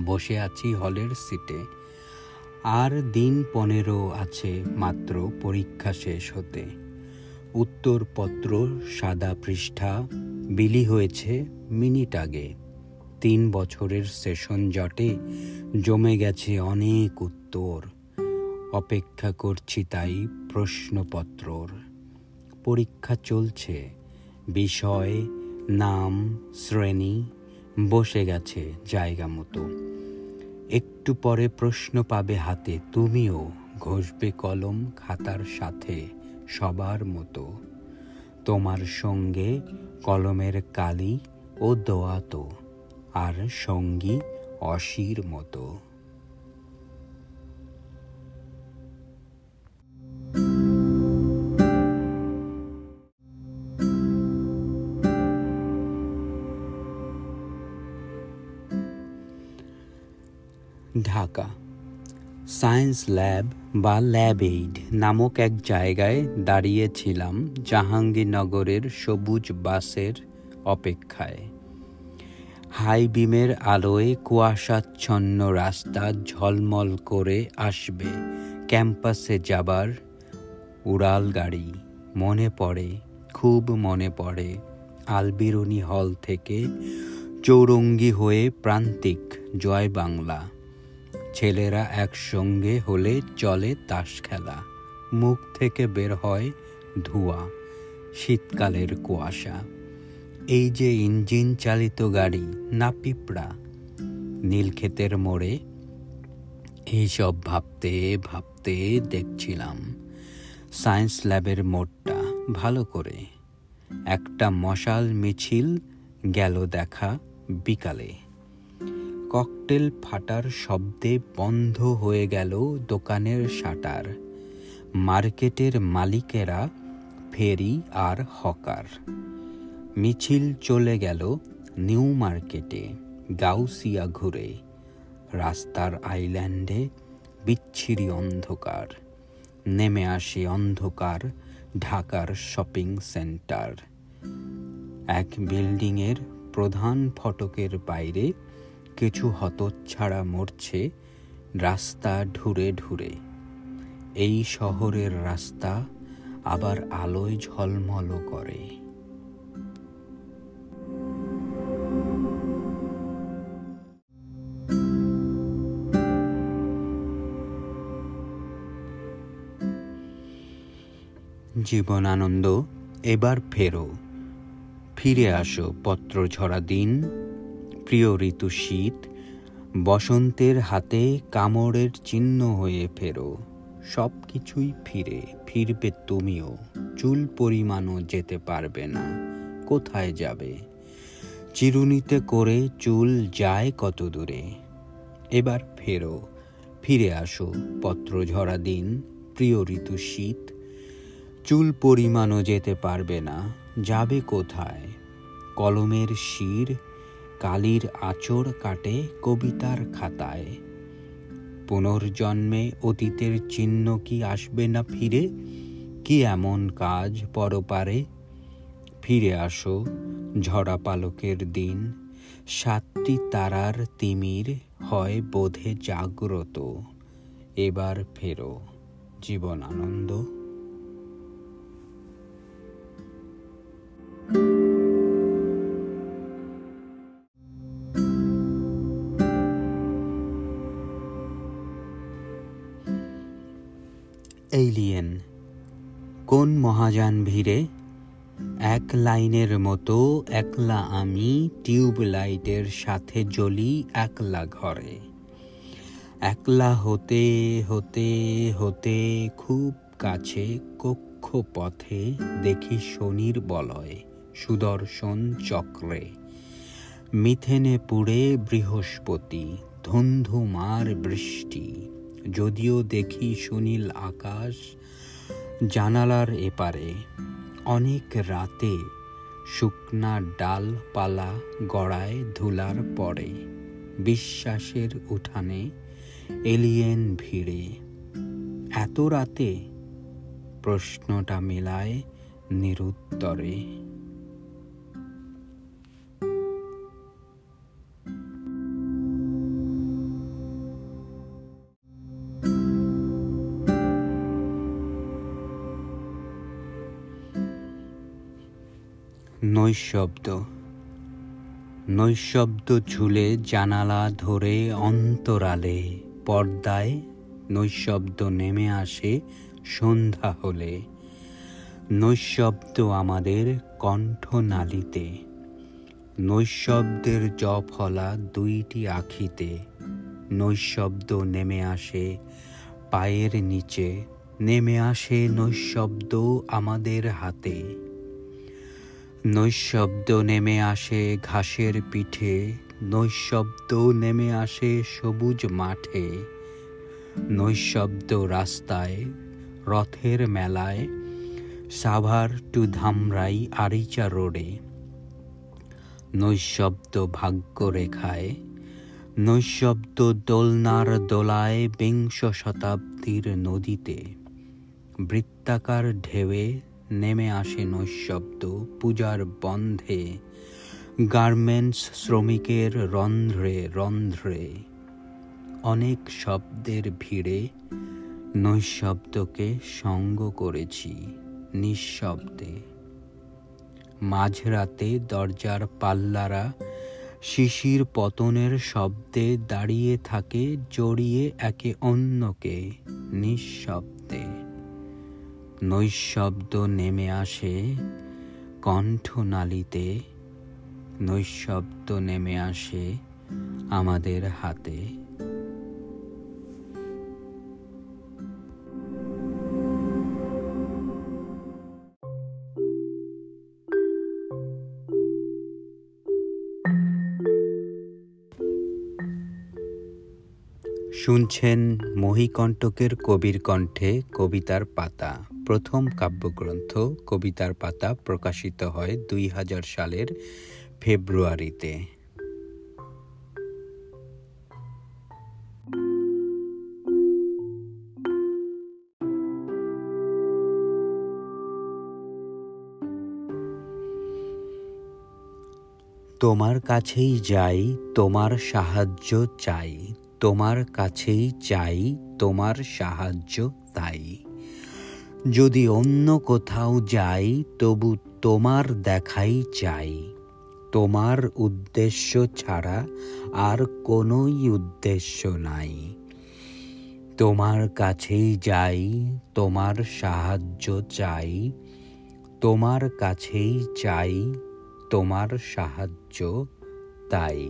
বসে আছি হলের সিটে। আর দিন পনেরো আছে মাত্র পরীক্ষা শেষ হতে। উত্তরপত্র, সাদা পৃষ্ঠা, বিলি হয়েছে মিনিট আগে। তিন বছরের সেশন জটে জমে গেছে অনেক উত্তর। অপেক্ষা করছি তাই প্রশ্নপত্রর। পরীক্ষা চলছে। বিষয়, নাম, শ্রেণি, বসে গেছে জায়গা মতো। একটু পরে প্রশ্ন পাবে হাতে, তুমিও ঘষবে কলম খাতার সাথে সবার মতো? তোমার সঙ্গে কলমের কালি ও দোয়াতো আর সঙ্গী অশির মতো? ঢাকা। সায়েন্স ল্যাব বা ল্যাব এইড নামক এক জায়গায় দাঁড়িয়েছিলাম জাহাঙ্গীরনগরের সবুজ বাসের অপেক্ষায়। হাই বিমের আলোয় কুয়াশাচ্ছন্ন রাস্তা ঝলমল করে আসবে ক্যাম্পাসে যাবার উড়াল গাড়ি। মনে পড়ে, খুব মনে পড়ে, আলবিরুনি হল থেকে চৌরঙ্গি হয়ে প্রান্তিক জয় বাংলা ছেলেরা একসঙ্গে হলে চলে তাস খেলা। মুখ থেকে বের হয় ধোঁয়া, শীতকালের কুয়াশা। এই যে ইঞ্জিন চালিত গাড়ি না পিঁপড়া, নীলক্ষেতের মোড়ে এইসব ভাবতে ভাবতে দেখছিলাম। সায়েন্স ল্যাবের মোড়টা ভালো করে। একটা মশাল মিছিল গেল দেখা বিকালে। ককটেল ফাটার শব্দে বন্ধ হয়ে গেল দোকানের শাটার। মার্কেটের মালিকেরা, ফেরি আর হকার। মিছিল চলে গেল নিউ মার্কেটে, গাউসিয়া ঘুরে। রাস্তার আইল্যান্ডে বিচ্ছিরি অন্ধকার। নেমে আসে অন্ধকার ঢাকার শপিং সেন্টার। এক বিল্ডিংয়ের প্রধান ফটকের বাইরে কিছু হতচ্ছাড়া মরছে রাস্তা ঢুরে ঢুরে। এই শহরের রাস্তা আবার আলোয় ঝলমল করে। জীবন আনন্দ, এবার ফেরো। ফিরে আসো পত্র ঝরা দিন। প্রিয় ঋতু শীত, বসন্তের হাতে কামড়ের চিহ্ন হয়ে ফেরো সব কিছুই ফিরে, ফিরবে তুমিও, চুল পরিমাণও যেতে পারবে না, কোথায় যাবে? চিরুনিতে করে চুল যায় কত দূরে? এবার ফেরো, ফিরে আসো পত্র ঝরা দিন, প্রিয় ঋতু শীত, চুল পরিমাণও যেতে পারবে না, যাবে কোথায়? কলমের শির কালির আচর কাটে কবিতার খাতায়। পুনর্জন্মে অতীতের চিহ্ন কি আসবে না ফিরে? কি এমন কাজ পরপারে? ফিরে আসো, ঝরা পালকের দিন। সাতটি তারার তিমির হয় বোধে জাগ্রত। এবার ফেরো জীবন আনন্দ এলিয়েন কোন মহাযান ভিড়ে? এক লাইনের মতো একলা আমি টিউব লাইটের সাথে জ্বলি একলা ঘরে। একলা হতে হতে হতে খুব কাছে কক্ষ পথে দেখি শনির বলয়, সুদর্শন চক্রে। মিথেনে পুড়ে বৃহস্পতি, ধুন্ধুমার বৃষ্টি। যদিও দেখি সুনীল আকাশ জানালার এপারে। অনেক রাতে শুকনা ডালপালা গড়ায় ধুলার পরে। বিশ্বাসের উঠানে এলিয়েন ভিড়ে। এত রাতে প্রশ্নটা মেলায় নিরুত্তরে। নৈশব্দ। নৈশব্দ ঝুলে জানালা ধরে অন্তরালে, পর্দায় নৈশব্দ নেমে আসে সন্ধ্যা হলে। নৈশব্দ আমাদের কণ্ঠনালীতে, নৈশব্দের জফলা দুইটি আখিতে। নৈশব্দ নেমে আসে পায়ের নিচে, নেমে আসে নৈশব্দ আমাদের হাতে। নৈশব্দ নেমে আসে ঘাসের পিঠে, নৈশব্দ নেমে আসে সবুজ মাঠে, নৈশব্দ রাস্তায়, রথের মেলায়, সাভার টু ধামরাই আরিচা রোডে, নৈশব্দ ভাগ্য রেখায় নৈশব্দ দোলনার দোলায় বিংশ শতাব্দীর নদীতে, বৃত্তাকার ঢেউয়ে নেমে আসে নৈশব্দ পূজার বন্ধে। গার্মেন্টস শ্রমিকের রন্ধ্রে রন্ধ্রে। অনেক শব্দের ভিড়ে নৈশব্দকে সঙ্গ করেছি নিঃশব্দে। মাঝরাতে দরজার পাল্লারা শিশির পতনের শব্দে দাঁড়িয়ে থাকে জড়িয়ে একে অন্যকে নিঃশব্দে। নৈশব্দ নেমে আসে কণ্ঠনালীতে, নৈশব্দ নেমে আসে আমাদের হাতে। শুনছেন মহিকণ্টকের কবির কণ্ঠে কবিতার পাতা। প্রথম কাব্যগ্রন্থ কবিতার পাতা প্রকাশিত হয় দুই হাজার সালের ফেব্রুয়ারিতে। তোমার কাছেই যাই, তোমার সাহায্য চাই, তোমার কাছেই চাই, তোমার সাহায্য তাই। যদি অন্য কোথাও যাই, তবু তোমার দেখাই চাই। তোমার উদ্দেশ্য ছাড়া আর কোনোই উদ্দেশ্য নাই। তোমার কাছেই যাই, তোমার সাহায্য চাই। তোমার কাছেই চাই, তোমার সাহায্য তাই।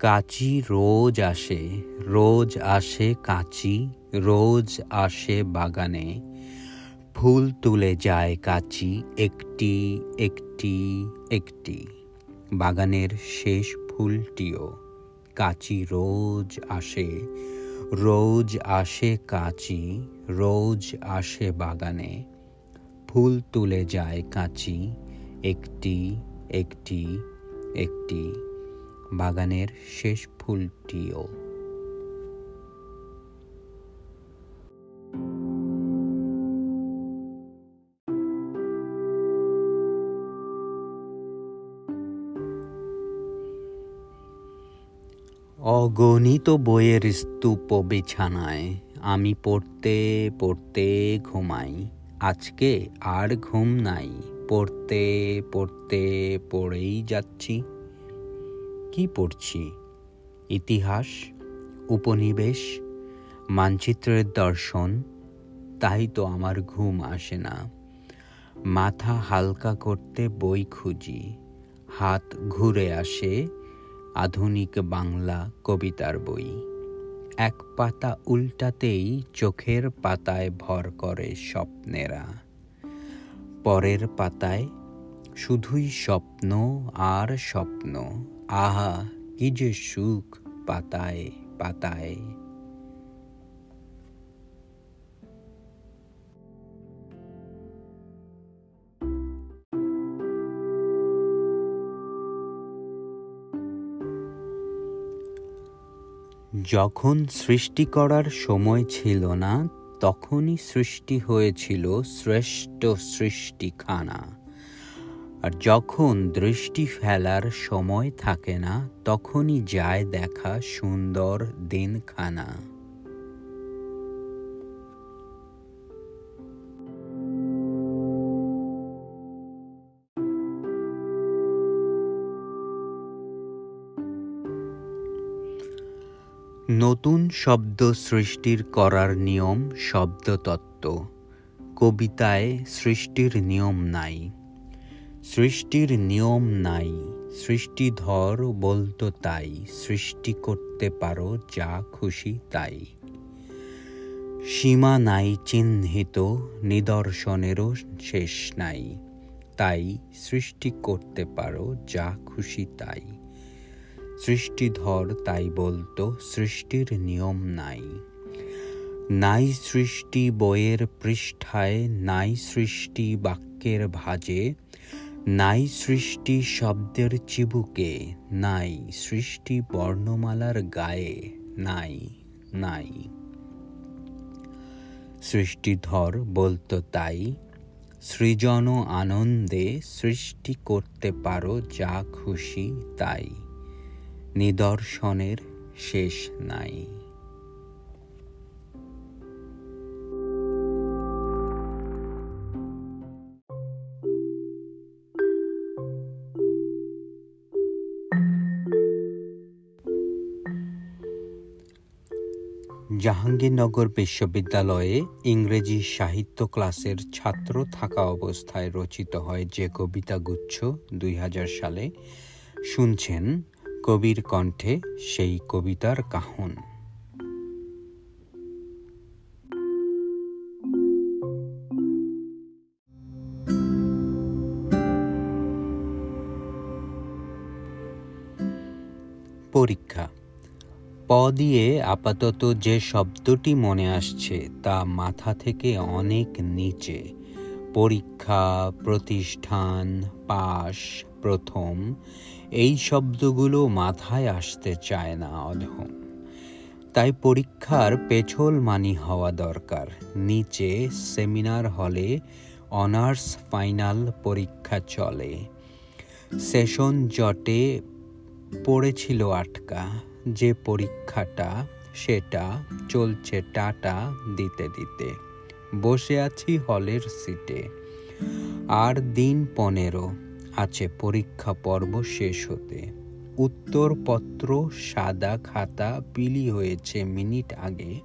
কাচি রোজ আসে রোজ আসে কাচি, রোজ আসে বাগানে। ফুল তুলে যায় কাচি, একটি একটি একটি। বাগানের শেষ ফুলটিও কাচি রোজ আসে রোজ আসে কাচি, রোজ আসে বাগানে। ফুল তুলে যায় কাচি, একটি একটি একটি। বাগানের শেষ ফুলটিও। অগণিত বইয়ের স্তূপ বিছানায় আমি পড়তে পড়তে ঘুমাই। আজকে আর ঘুম নাই। পড়তে পড়তে পড়েই যাচ্ছি। কি পড়ছি? ইতিহাস, উপনিবেশ, মানচিত্রের দর্শন, তাই তো আমার ঘুম আসে না। মাথা হালকা করতে বই খুঁজি, হাত ঘুরে আসে আধুনিক বাংলা কবিতার বই। এক পাতা উল্টাতেই চোখের পাতায় ভর করে স্বপ্নেরা। পরের পাতায় শুধুই স্বপ্ন আর স্বপ্ন। আহা, কি যে সুখ, পাতায় পাতায়। যখন সৃষ্টি করার সময় ছিল না, তখনই সৃষ্টি হয়েছিল শ্রেষ্ঠ সৃষ্টিখানা। আর যখন দৃষ্টি ফেলার সময় থাকে না, তখনই যায় দেখা সুন্দর দিনখানা। নতুন শব্দ সৃষ্টির করার নিয়ম শব্দতত্ত্ব। কবিতায় সৃষ্টির নিয়ম নাই। সৃষ্টির নিয়ম নাই সৃষ্টিধর বলতো তাই, সৃষ্টি করতে পারো যা খুশি তাই। সীমা নাই চিহ্নিত, নিদর্শনেরও শেষ নাই, তাই সৃষ্টি করতে পারো যা খুশি তাই। সৃষ্টিধর তাই বলতো, সৃষ্টির নিয়ম নাই। নাই সৃষ্টি বইয়ের পৃষ্ঠায়, নাই সৃষ্টি বাক্যের ভাজে নাই সৃষ্টি শব্দের চিবুকে, নাই সৃষ্টি বর্ণমালার গায়ে, নাই নাই। সৃষ্টিধর বলতো তাই, সৃজন আনন্দে সৃষ্টি করতে পারো যা খুশি তাই, নিদর্শনের শেষ নাই। জাহাঙ্গীরনগর বিশ্ববিদ্যালয়ে ইংরেজি সাহিত্য ক্লাসের ছাত্র থাকা অবস্থায় রচিত হয় যে কবিতাগুচ্ছ দুই হাজার সালে। শুনছেন কবির কণ্ঠে সেই কবিতার কাহন। পরীক্ষা দিয়ে আপাতত যে শব্দটি মনে আসছে তা মাথা থেকে অনেক নিচে। পরীক্ষা, প্রতিষ্ঠান, পাশ, প্রথম, এই শব্দগুলো মাথায় আসতে চায় না অধম। তাই পরীক্ষার পেছল মানি হওয়া দরকার। নিচে সেমিনার হলে অনার্স ফাইনাল পরীক্ষা চলে। সেশন জটে পড়েছিল আটকা। যে পরীক্ষাটা, সেটা চলছে টাটা দিতে দিতে। বসে আছি হলের সিটে। আর দিন পনেরো, আছে পরীক্ষা পর্ব শেষ হতে। উত্তরপত্র সাদা খাতা বিলি হয়েছে মিনিট আগে।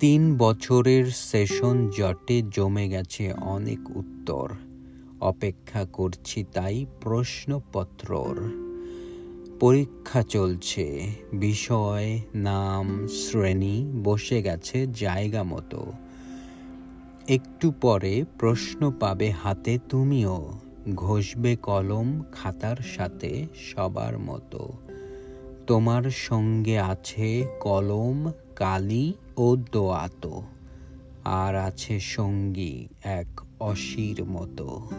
তিন বছরের সেশন জটে জমে গেছে অনেক উত্তর। অপেক্ষা করছি তাই প্রশ্নপত্রর। পরীক্ষা চলছে। বিষয়, নাম, শ্রেণি বসে গেছে জায়গা মতো। একটু পরে প্রশ্ন পাবে হাতে তুমিও। ঘষবে কলম খাতার সাথে সবার মতো। তোমার সঙ্গে আছে কলম, কালি ও দোয়াতো। আর আছে সঙ্গী এক অশির মতো।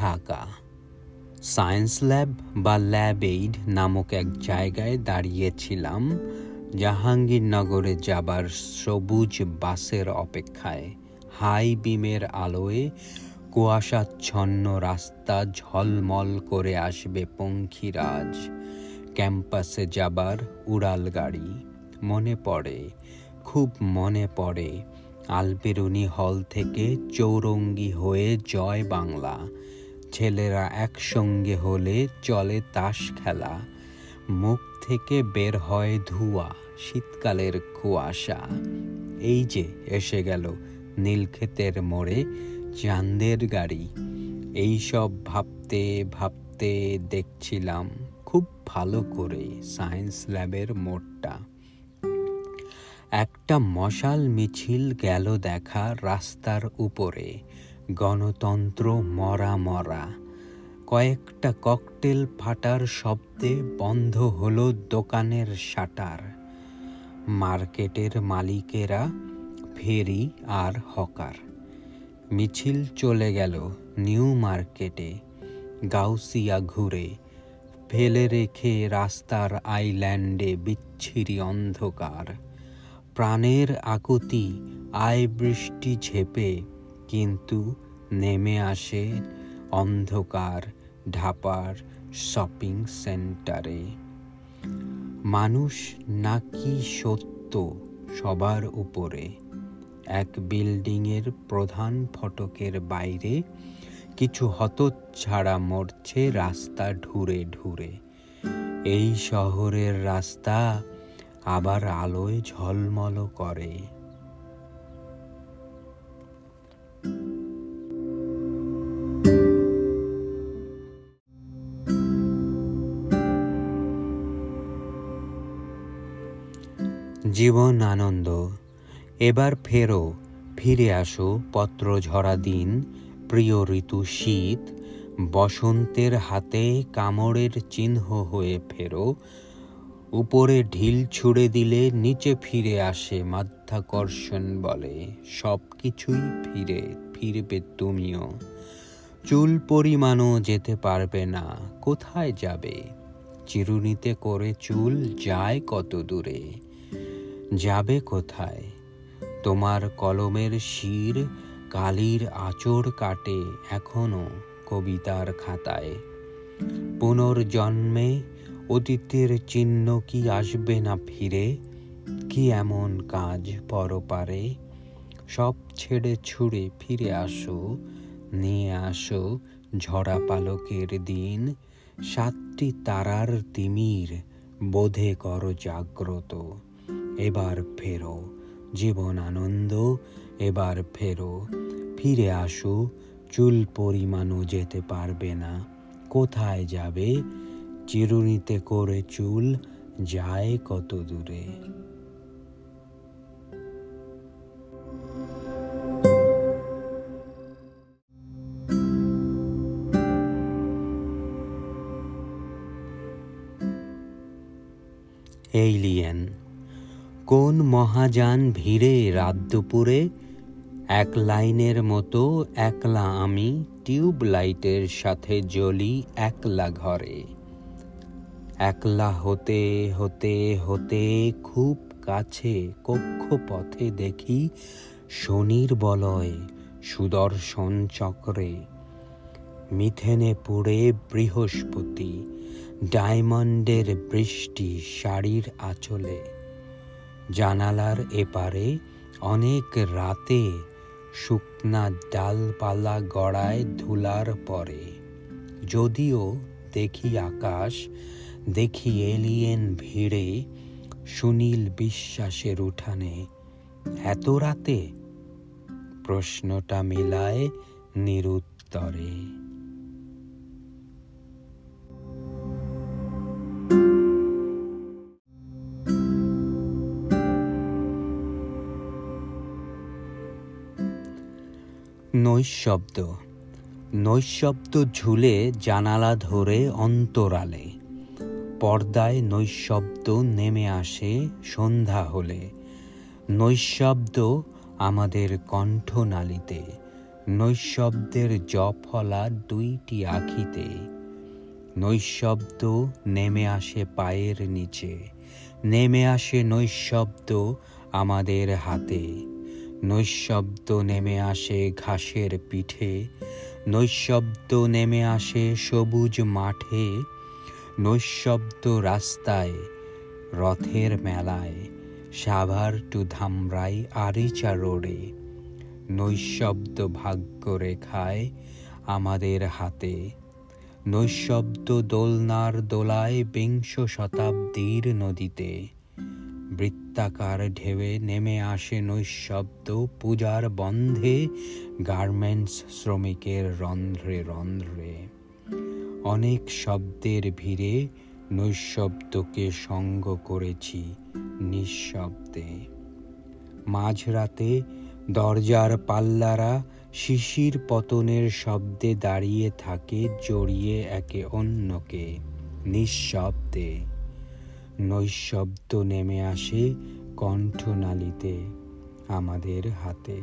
ঢাকা। সায়েন্স ল্যাব বা ল্যাব এইড নামক এক জায়গায় দাঁড়িয়েছিলাম জাহাঙ্গীরনগরে যাবার সবুজ বাসের অপেক্ষায়। হাই বিমের আলোয় কুয়াশাচ্ছন্ন রাস্তা ঝলমল করে আসবে পঙ্খিরাজ। ক্যাম্পাসে যাবার উড়াল গাড়ি। মনে পড়ে, খুব মনে পড়ে আলবেরুনি হল থেকে চৌরঙ্গি হয়ে জয় বাংলা। ছেলেরা একসঙ্গে হলে চলে তাস খেলা। মুখ থেকে বের হয় ধোঁয়া, শীতকালের কুয়াশা। এই যে এসে গেল নীলক্ষেতের মোড়ে চাঁদের গাড়ি। এই সব ভাবতে ভাবতে দেখছিলাম খুব ভালো করে সায়েন্স ল্যাবের মোড়টা। একটা মশাল মিছিল গেল দেখা রাস্তার উপরে। গণতন্ত্র মরা মরা। কয়েকটা ককটেল ফাটার শব্দে বন্ধ হলো দোকানের শাটার। মার্কেটের মালিকেরা, ফেরি আর হকার। মিছিল চলে গেল নিউ মার্কেটে। গাউসিয়া ঘুরে, ফেলে রেখে রাস্তার আইল্যান্ডে বিচ্ছিরি অন্ধকার। প্রাণের আকুতি, আয় বৃষ্টি ঝেপে কিন্তু নেমে আসে অন্ধকার ঢাপার শপিং সেন্টারে। মানুষ নাকি সত্য সবার উপরে? এক বিল্ডিংয়ের প্রধান ফটকের বাইরে কিছু হতচ্ছাড়া মরছে রাস্তা ঢুরে ঢুরে। এই শহরের রাস্তা আবার আলোয় ঝলমল করে। জীবন আনন্দ, এবার ফেরো, ফিরে আসো পত্র ঝরা দিন, প্রিয় ঋতু শীত, বসন্তের হাতে কামড়ের চিহ্ন হয়ে ফেরো উপরে ঢিল ছুড়ে দিলে নিচে ফিরে আসে মাধ্যাকর্ষণ বলে। সব কিছুই ফিরে, ফিরবে তুমিও। চুল পরিমাণও যেতে পারবে না, কোথায় যাবে? চিরুনিতে করে চুল যায় কত দূরে? যাবে কোথায়? তোমার কলমের শির কালির আচর কাটে এখনও কবিতার খাতায়। পুনর্জন্মে অতীতের চিহ্ন কি আসবে না ফিরে? কি এমন কাজ পরপারে? সব ছেড়ে ছুড়ে ফিরে আসো, নিয়ে আসো ঝরা পালকের দিন। সাতটি তারার তিমির বোধে করো জাগ্রত, এবার ফেরো জীবন আনন্দ, এবার ফেরো। ফিরে আসো, চুল পরিমাণও যেতে পারবে না, কোথায় যাবে? চিরুনিতে করে চুল যায় কত দূরে। এলিয়েন কোন মহাযান ভিড়ে রাত দুপুরে? এক লাইনের মতো একলা আমি টিউব লাইটের সাথে জ্বলি একলা ঘরে। একলা হতে হতে হতে খুব কাছে কক্ষপথে দেখি শনির বলয় সুদর্শন চক্রে। মিথেনে পুড়ে বৃহস্পতি, ডায়মন্ডের বৃষ্টি শাড়ির আঁচলে। জানালার এপারে অনেক রাতে শুকনা ডালপালা গড়ায় ধুলার পরে। যদিও দেখি আকাশ দেখি এলিয়েন ভিড়ে সুনীল বিশ্বাসের উঠানে এত রাতে প্রশ্নটা মিলায় নিরুত্তরে। নৈশব্দ নৈশব্দ ঝুলে জানালা ধরে অন্তরালে। পর্দায় নৈশব্দ নেমে আসে সন্ধ্যা হলে। নৈশব্দ আমাদের কণ্ঠনালীতে, নৈশব্দের জফলা দুইটি আখিতে। নৈশব্দ নেমে আসে পায়ের নিচে, নেমে আসে নৈশব্দ আমাদের হাতে। নৈশব্দ নেমে আসে ঘাসের পিঠে, নৈশব্দ নেমে আসে সবুজ মাঠে নৈশব্দ রাস্তায়, রথের মেলায়, সাভার টু ধামরাই আরিচা রোডে, নৈশব্দ ভাগ্য রেখায় আমাদের হাতে, নৈশব্দ দোলনার দোলায় বিংশ শতাব্দীর নদীতে, বৃত্তাকার ঢেউয়ে নেমে আসে নৈশব্দ পূজার বন্ধে গার্মেন্টস শ্রমিকের রন্ধ্রে রন্ধ্রে। অনেক শব্দের ভিড়ে নৈশব্দকে সঙ্গ করেছি নিঃশব্দে। মাঝরাতে দরজার পাল্লারা শিশির পতনের শব্দে দাঁড়িয়ে থাকে জড়িয়ে একে অন্যকে নিঃশব্দে। নৈশব্দ নেমে আসে কণ্ঠনালীতে আমাদের হাতে।